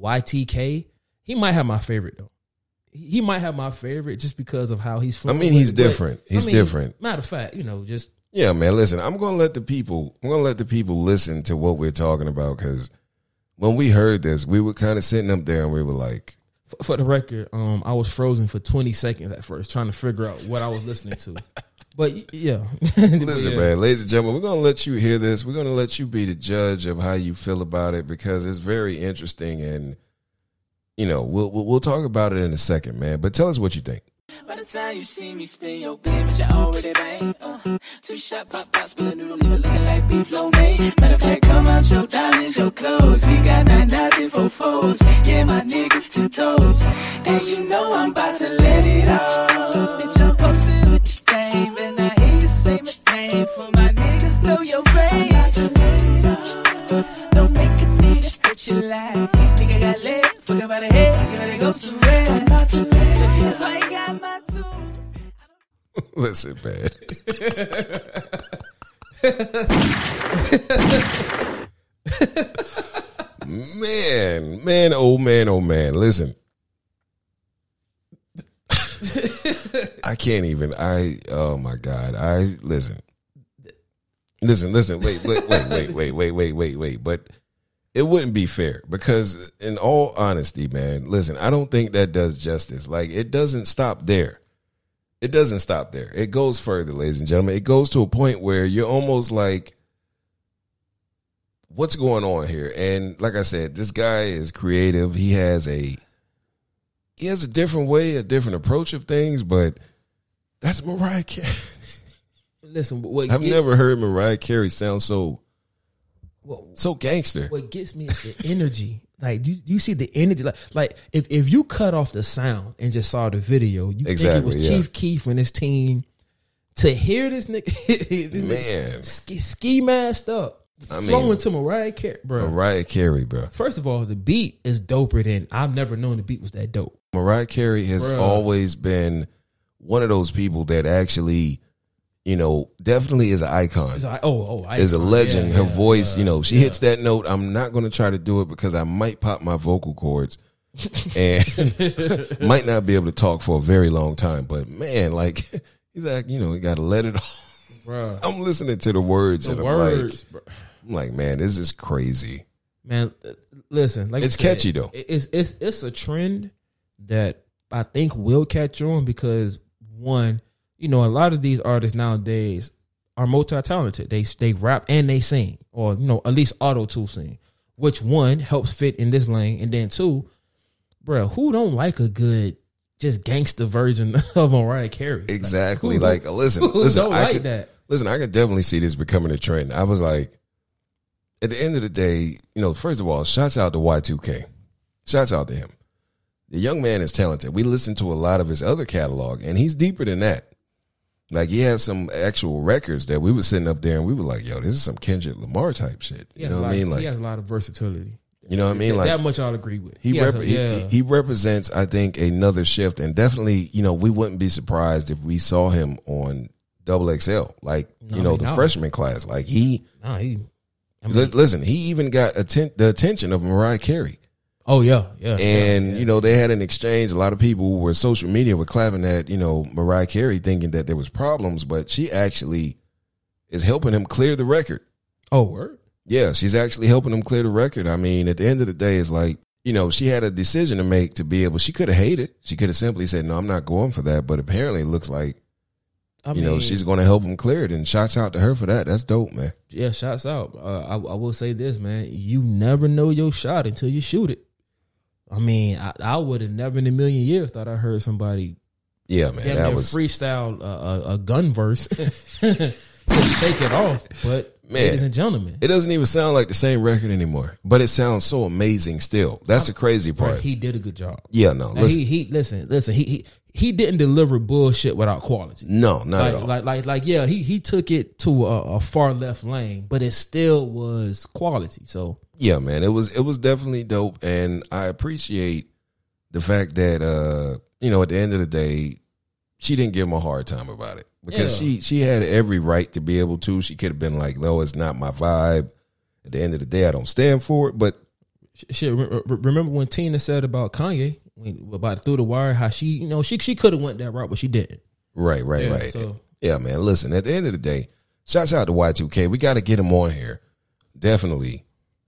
YTK, he might have my favorite though he might have my favorite just because of how he's. I mean, he's it, but, different. He's different. Matter of fact, you know, just yeah man listen i'm gonna let the people i'm gonna let the people listen to what we're talking about because when we heard this we were kind of sitting up there and we were like for, for the record, um, I was frozen for twenty seconds at first, trying to figure out what I was listening to. But yeah, Listen, Yeah. man, ladies and gentlemen, we're gonna let you hear this. We're gonna let you be the judge of how you feel about it because it's very interesting, and you know, we'll we'll, we'll talk about it in a second, man. But tell us what you think. By the time you see me spin your bang, bitch, I already bang. Uh, two shot pop pop, spill a noodle, nigga looking like beef lo mein. Matter of fact, come out your diamonds, your clothes. We got nine thousand for foes. Yeah, my niggas to toes. And you know I'm about to let it out. Bitch, I'm posted game, and I hear you say my name. For my niggas, blow your brain. I'm about to let it out. Don't make a nigga hurt your life. Nigga got leg, fuck about the head, you better go somewhere. I'm about to let it out. If I ain't got my tune. Listen, man. man, man, oh man, oh man. Listen. I can't even. I oh my god. I listen. Listen, listen, wait, wait, wait, wait, wait, wait, wait, wait, wait. But it wouldn't be fair because in all honesty, man, listen, I don't think that does justice. Like it doesn't stop there. It doesn't stop there. It goes further, ladies and gentlemen. It goes to a point where you're almost like, what's going on here? And like I said, this guy is creative. He has a he has a different way, a different approach of things, but that's Mariah Carey. listen. What I've never heard Mariah Carey sound so What, so gangster. what gets me is the energy. Like you, you see the energy. Like, like if if you cut off the sound and just saw the video, you think it was yeah. Chief Keef and his team. To hear this nigga, this Man. nigga ski, ski masked up, I mean- flowing to Mariah Carey, bro. Mariah Carey, bro. First of all, the beat is doper than I've never known the beat was that dope. Mariah Carey has Bruh. always been one of those people that actually, you know, definitely is an icon. It's like, oh, oh, I, is a legend. yeah, Her yeah, voice, yeah, you know, she yeah. hits that note. I'm not going to try to do it because I might pop my vocal cords and might not be able to talk for a very long time. But man, like he's like, you know, you got to let it off. Bruh. I'm listening to the words The and words, I'm bro. like, I'm like, man, this is crazy. Man, uh, listen, like It's said, catchy, though. It's it's it's a trend that I think will catch on because one, you know, a lot of these artists nowadays are multi talented. They they rap and they sing, or you know, at least auto tune sing, which one helps fit in this lane, and then two, bro, who don't like a good just gangster version of Mariah Carey? Exactly. who- Like, listen, who listen. don't I like could, that? Listen, I could definitely see this becoming a trend. I was like, at the end of the day, you know, first of all, shouts out to Y2K. Shouts out to him. The young man is talented. We listened to a lot of his other catalog, and he's deeper than that. Like he has some actual records that we were sitting up there and we were like, yo, this is some Kendrick Lamar type shit. He You know what I mean? Like he has a lot of versatility. you know what I mean? Like that much I'll agree with. he, has rep- a- yeah. he, he represents, I think, another shift, and definitely, you know, we wouldn't be surprised if we saw him on Double XL, like No, you know, the freshman class. Like he, Nah, he. I mean, lis- listen, he even got atten- the attention of Mariah Carey, oh yeah, yeah. and yeah, yeah. you know, they had an exchange. A lot of people who were social media were clapping at you know Mariah Carey, thinking that there was problems, but she actually is helping him clear the record. oh word. Yeah, she's actually helping him clear the record. I mean, at the end of the day, it's like, you know, she had a decision to make to be able, she could have hated. She could have simply said, no, I'm not going for that. But apparently it looks like, I you know, she's going to help him clear it. And shouts out to her for that. That's dope, man. yeah. Shots out. Uh, I, I will say this, man. You never know your shot until you shoot it. I mean, I, I would have never in a million years thought I heard somebody Yeah, man. that was, freestyle a, a, a gun verse to shake it off. But Man. ladies and gentlemen, it doesn't even sound like the same record anymore, but it sounds so amazing still. That's the crazy part. he did a good job. yeah, no, listen. he he listen listen he he he didn't deliver bullshit without quality. no, not like, at all. like like like yeah, he he took it to a, a far left lane, but it still was quality. So yeah, man, it was it was definitely dope, and I appreciate the fact that uh, you know, at the end of the day, she didn't give him a hard time about it because Yeah. she she had every right to be able to. She could have been like, "No, it's not my vibe." At the end of the day, I don't stand for it. But sh- shit, re- re- remember when Tina said about Kanye when, about through the wire how she you know she she could have went that route, but she didn't. right, right, Yeah, right. so- yeah, man. Listen, at the end of the day, shouts out to Y two K. We got to get him on here. Definitely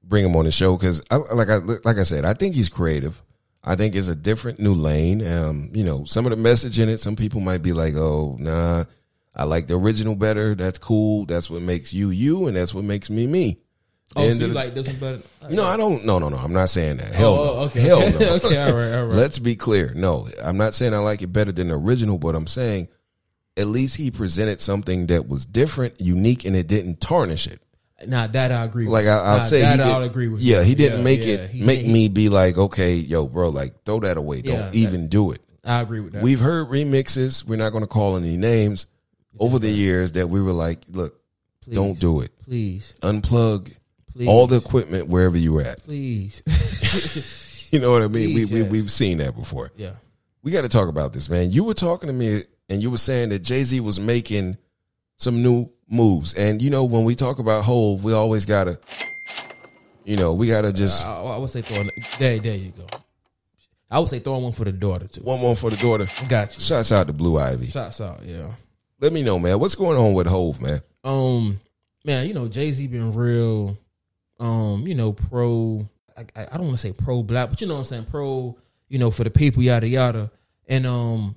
bring him on the show because, I, like I like I said, I think he's creative. I think it's a different new lane. Um, you know, some of the message in it, some people might be like, "Oh, nah, I like the original better. That's cool. That's what makes you you, and that's what makes me me." Oh, so you the- like this one better? No, I don't. No, no, no. I'm not saying that. Hell oh, no. okay, Hell no. okay, all right, all right. Let's be clear. No, I'm not saying I like it better than the original, but I'm saying at least he presented something that was different, unique, and it didn't tarnish it. Nah, that I agree. Like with. I, I'll Nah, say, that I'll agree with. Yeah, you. he didn't Yeah, make yeah, it make me be like, okay, yo, bro, like throw that away. Don't Yeah, even do it. I agree with that. We've heard remixes. We're not going to call any names over the years that we were like, look, Please, don't do it. please, Unplug please, all the equipment wherever you're at. please. You know what I mean? Please, we, we we've seen that before. yeah, we got to talk about this, man. You were talking to me and you were saying that Jay Z was making some new moves. And, you know, when we talk about Hove, we always got to, you know, we got to just I, I would say throwing. There, there you go. I would say throwing one for the daughter too. one more for the daughter. Got you. Shouts out to Blue Ivy. Shots out, yeah. Let me know, man. What's going on with Hove, man? Um, man, you know Jay Z been real, um, you know pro. I, I I don't want to say pro black, but you know what I'm saying pro. You know for the people, yada yada, and um,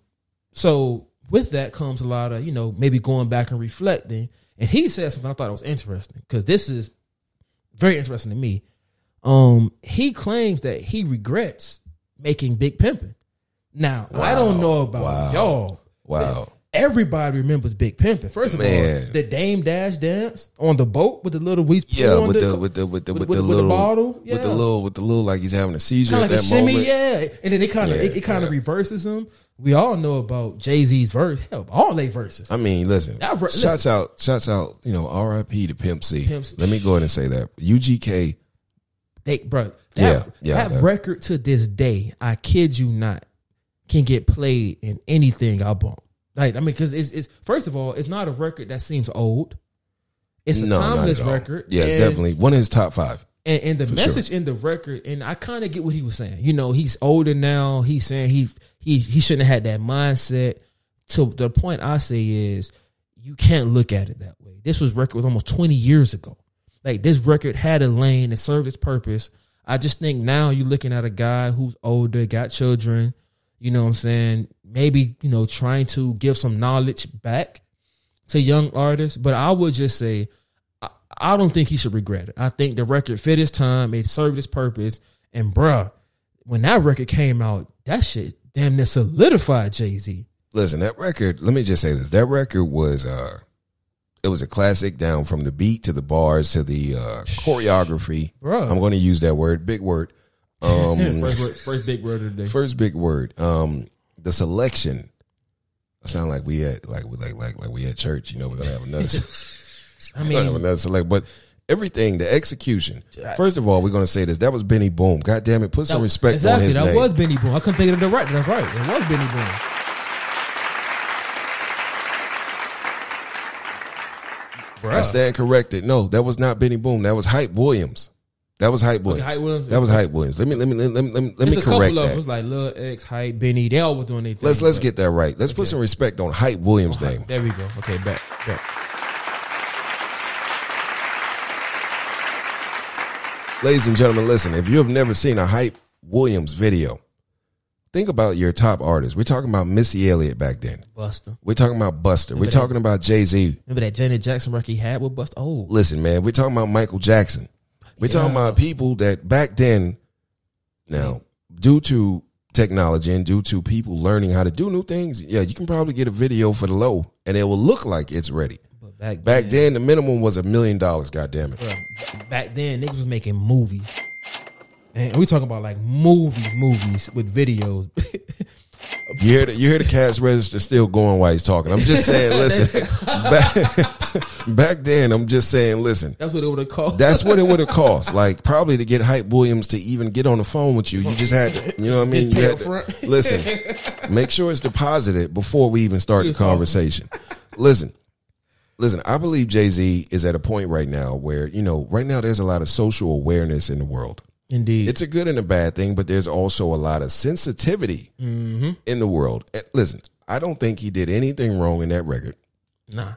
so with that comes a lot of you know maybe going back and reflecting. And he said something I thought was interesting because this is very interesting to me. Um, he claims that he regrets making Big Pimpin'. Now I don't know about Wow. y'all. Wow. Everybody remembers Big Pimpin'. First of Man. all, the Dame Dash dance on the boat with the little we Yeah, with the with the with the with, the little bottle, with the little with the little like he's having a seizure kind at like that a shimmy, moment. yeah. And then it kind of Yeah, it, it kind of yeah. reverses them. We all know about Jay Z's verse, hell, all they verses. I mean, listen. Ver- shouts out, shouts out. You know, R.I.P. to Pimp C. Pimp C. Let me go ahead and say that UGK. They, bro, Yeah, that, yeah, that that- record to this day, I kid you not, can get played in anything I bump. Like, I mean, because it's, it's first of all, it's not a record that seems old. It's a No, timeless record. Yeah, it's definitely one of his top five. And, and the message in the record, and I kind of get what he was saying. You know, he's older now. He's saying he he he shouldn't have had that mindset. To the point I say is, you can't look at it that way. This was record was almost twenty years ago. Like this record had a lane and served its purpose. I just think now you're looking at a guy who's older, got children, you know what I'm saying? Maybe, you know, trying to give some knowledge back to young artists. But I would just say, I, I don't think he should regret it. I think the record fit his time, it served its purpose. And bruh, when that record came out, that shit damn near solidified Jay Z. Listen, that record. Let me just say this: that record was uh, it was a classic. Down from the beat to the bars to the uh, choreography. Bruh. I'm going to use that word, big word. Um, first, word, first big word of the day. first big word. Um, the selection. I sound like we had like we like like like we at church. You know, we're gonna have another. I mean, another select, but. Everything, the execution. First of all, we're gonna say this. That was Benny Boom. God damn it, put some respect exactly, on his that name. was Benny Boom. I couldn't think of the right. That's right. It was Benny Boom. I stand corrected. No, that was not Benny Boom. That was Hype Williams. That was Hype Williams. Hype Williams? That was Hype Williams. Let me let me let me let me, let It's me couple correct that. them. It's like Lil X, Hype, Benny. They all was doing their thing. Let's let's but- get that right. Let's put some respect on Hype Williams' oh, name. There we go. Okay, back. back. Ladies and gentlemen, listen. If you have never seen a Hype Williams video, think about your top artists. We're talking about Missy Elliott back then. Buster. We're talking about Buster. We're that- talking about Jay Z. Remember that Janet Jackson record he had with Buster? Oh, Listen, man, we're talking about Michael Jackson. We're talking about people that back then, now, due to technology and due to people learning how to do new things, yeah, you can probably get a video for the low and it will look like it's ready. Back Back then, then, the minimum was a million dollars, God damn it. back then niggas was making movies, and we talking about like movies, movies with videos. You hear the, you hear the cash register still going while he's talking. I'm just saying, listen, back, back then, I'm just saying, listen, That's what it would have cost. That's what it would have cost. Like probably to get Hype Williams to even get on the phone with you, you just had to, you know what I mean? You had to, listen, make sure it's deposited before we even start the conversation. Listen, listen. I believe Jay Z is at a point right now where you know, right now there's a lot of social awareness in the world. Indeed. It's a good and a bad thing, but there's also a lot of sensitivity Mm-hmm. in the world. And listen, I don't think he did anything wrong in that record. nah.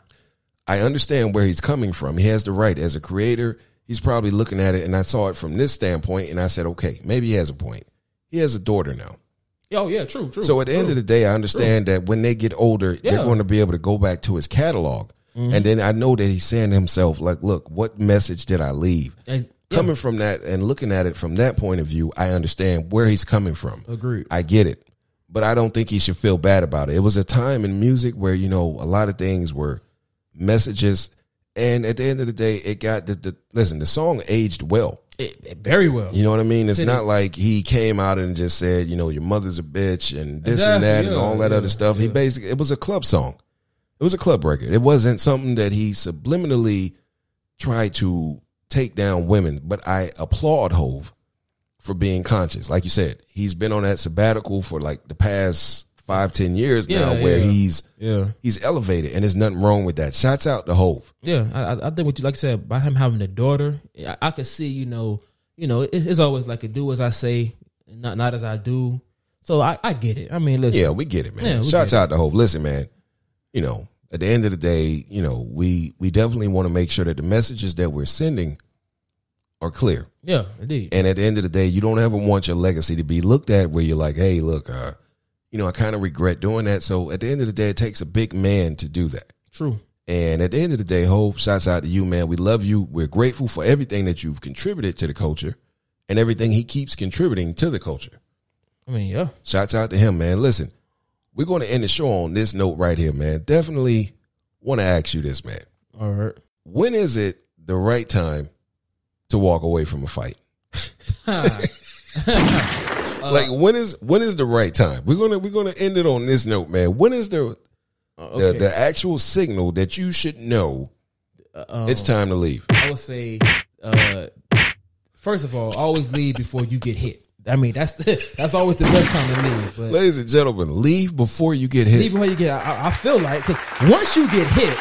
I understand where he's coming from. He has the right as a creator. He's probably looking at it, and I saw it from this standpoint, and I said, okay, maybe he has a point. He has a daughter now. Oh yeah, true, true. So at the end of the day, I understand that when they get older, they're going to be able to go back to his catalog. Mm-hmm. And then I know that he's saying to himself, like, look, what message did I leave? As- yeah. Coming from that and looking at it from that point of view, I understand where he's coming from. Agreed. I get it. But I don't think he should feel bad about it. It was a time in music where, you know, a lot of things were messages. And at the end of the day, it got the, the listen, the song aged well. It- it- very well. You know what I mean? It's Did not it- like he came out and just said, you know, your mother's a bitch and this and Exactly, that and all that yeah, other stuff. He basically, it was a club song. It was a club record. It wasn't something that he subliminally tried to take down women. But I applaud Hove for being conscious. Like you said, he's been on that sabbatical for like the past five, ten years now, where yeah. he's Yeah. he's elevated, and there's nothing wrong with that. Shouts out to Hove. Yeah, I, I- think what you like I said by him having a daughter, I, I could see you know, you know, it, it's always like a do as I say, not not as I do. So I, I get it. I mean, listen, Yeah, we get it, man. Yeah, Shouts out to Hove. Listen, man. You know, at the end of the day, you know, we we definitely want to make sure that the messages that we're sending are clear. yeah, indeed, And at the end of the day, you don't ever want your legacy to be looked at where you're like, hey, look, uh, you know, I kind of regret doing that. So at the end of the day, it takes a big man to do that. true. And at the end of the day, Hove, shouts out to you, man. We love you. We're grateful for everything that you've contributed to the culture and everything he keeps contributing to the culture. I mean, yeah, Shouts out to him, man. Listen, we're going to end the show on this note right here, man. Definitely want to ask you this, man. all right. When is it the right time to walk away from a fight? like when is when is the right time? We're gonna we're gonna end it on this note, man. When is the Uh, the, okay. the actual signal that you should know um, it's time to leave? I would say, uh, first of all, always leave before you get hit. I mean, that's the, that's always the best time to leave. But Ladies and gentlemen, leave before you get hit. leave before you get. I, I feel like because once you get hit,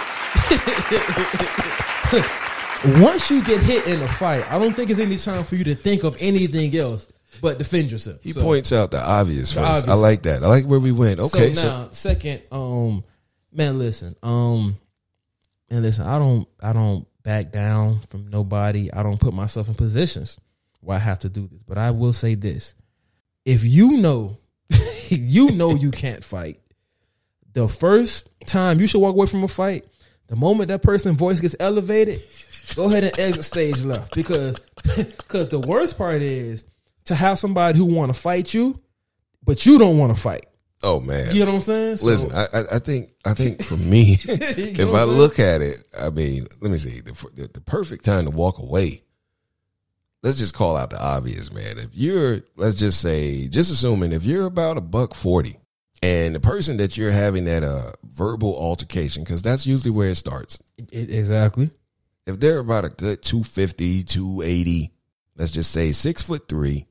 once you get hit in a fight, I don't think it's any time for you to think of anything else but defend yourself. He So- points out the obvious first. I like that. I like where we went. Okay, so so, now, second, um, man, listen, um, man, listen, I don't, I don't back down from nobody. I don't put myself in positions where I have to do this. But I will say this: if you know, you know you can't fight. The first time you should walk away from a fight, the moment that person's voice gets elevated, go ahead and exit stage left because because the worst part is to have somebody who want to fight you, but you don't want to fight. Oh man. You know what I'm saying? So- Listen, I, I I think I think for me, if I saying? look at it, I mean, let me see the, the the perfect time to walk away. Let's just call out the obvious, man. If you're, let's just say, just assuming if you're about a buck forty, and the person that you're having that uh verbal altercation, because that's usually where it starts. It- exactly. If they're about a good 250, 280, let's just say six foot three,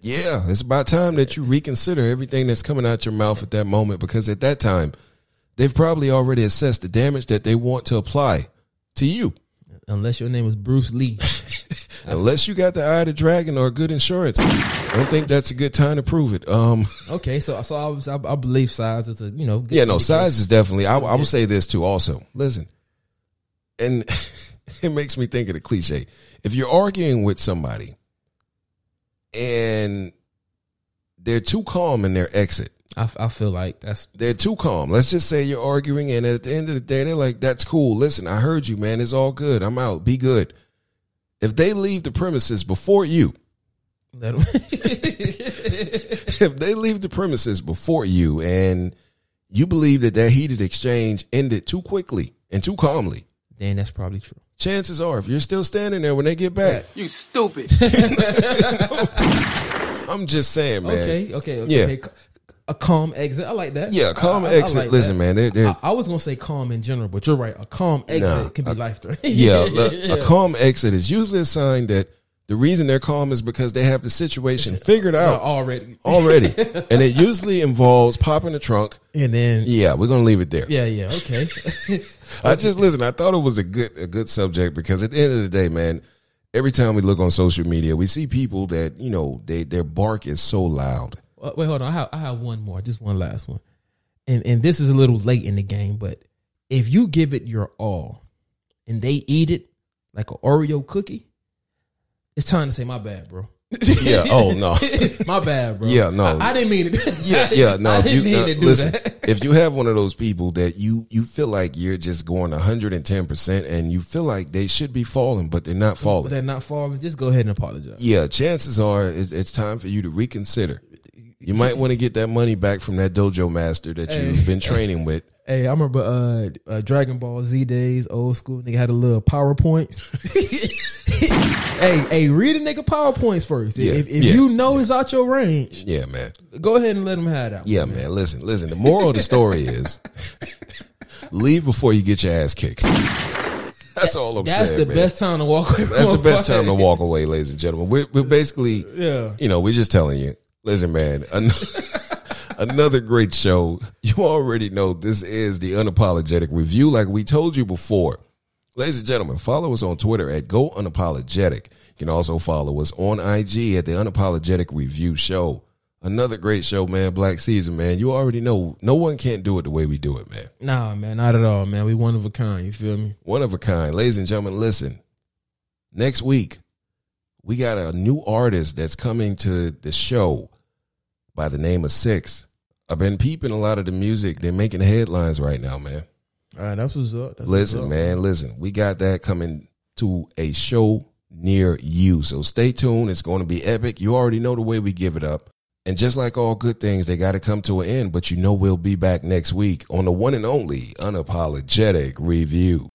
yeah, it's about time that you reconsider everything that's coming out your mouth at that moment because at that time, they've probably already assessed the damage that they want to apply to you. Unless your name is Bruce Lee. Unless you got the eye of the dragon or good insurance, I don't think that's a good time to prove it. Um, Okay, so so I was I, I believe size is a you know good yeah, no, size is definitely. I, I will say this too. Also, listen, and it makes me think of the cliche. If you're arguing with somebody and they're too calm in their exit, I, I feel like that's they're too calm. Let's just say you're arguing, and at the end of the day, they're like, "That's cool. Listen, I heard you, man. It's all good. I'm out. Be good." If they leave the premises before you, if they leave the premises before you, and you believe that that heated exchange ended too quickly and too calmly, then that's probably true. chances are, if you're still standing there when they get back, You stupid. I'm just saying, man. Okay, okay, okay. Yeah. A calm exit. I like that. Yeah, calm I- I- I exit. like Listen, that. man, they're, they're, I, I was gonna say calm in general, but you're right. A calm exit Nah, can be life threatening. yeah, look, a calm exit is usually a sign that the reason they're calm is because they have the situation figured out already. already, and it usually involves popping the trunk. And then Yeah, we're gonna leave it there. yeah, yeah, okay. I just listen. I thought it was a good a good subject because at the end of the day, man, every time we look on social media, we see people that you know they their bark is so loud. Uh, Wait, hold on. I have I have one more, just one last one, and and this is a little late in the game, but if you give it your all, and they eat it like an Oreo cookie, it's time to say my bad, bro. Yeah. Oh no. my bad, bro. Yeah, no. I, I didn't mean it. Yeah, yeah. No, I if didn't you mean uh, to do listen, that. if you have one of those people that you you feel like you're just going 110 percent, and you feel like they should be falling, but they're not But falling. they're not falling. Just go ahead and apologize. Yeah, chances are it, it's time for you to reconsider. You might want to get that money back from that dojo master that you've been training with. Hey, I remember uh, uh Dragon Ball Z days, old school. Nigga had a little PowerPoints. hey, hey, read a nigga PowerPoints first. Yeah, if if yeah. you know it's out your range, Yeah, man. go ahead and let him have that. Yeah, man. Listen, listen. The moral of the story is leave before you get your ass kicked. That's all I'm That's saying. That's the man. best time to walk away. From That's the best time to walk away, ladies and gentlemen. We're, we're basically, Yeah. you know, we're just telling you. Listen, man. an- Another great show. You already know this is the unapologetic review, like we told you before. Ladies and gentlemen, follow us on Twitter at Go Unapologetic. You can also follow us on IG at the Unapologetic Review Show. Another great show, man. Black Season, man. You already know no one can't do it the way we do it, man. Nah, man, not at all, man. We one of a kind. You feel me? One of a kind. Ladies and gentlemen, listen. Next week, we got a new artist that's coming to the show by the name of Six. I've been peeping a lot of the music. They're making headlines right now, man. All right, that's what's up. That's what's Listen, up. man, listen. We got that coming to a show near you. So stay tuned. It's going to be epic. You already know the way we give it up. And just like all good things, they got to come to an end. But you know we'll be back next week on the one and only Unapologetic Review.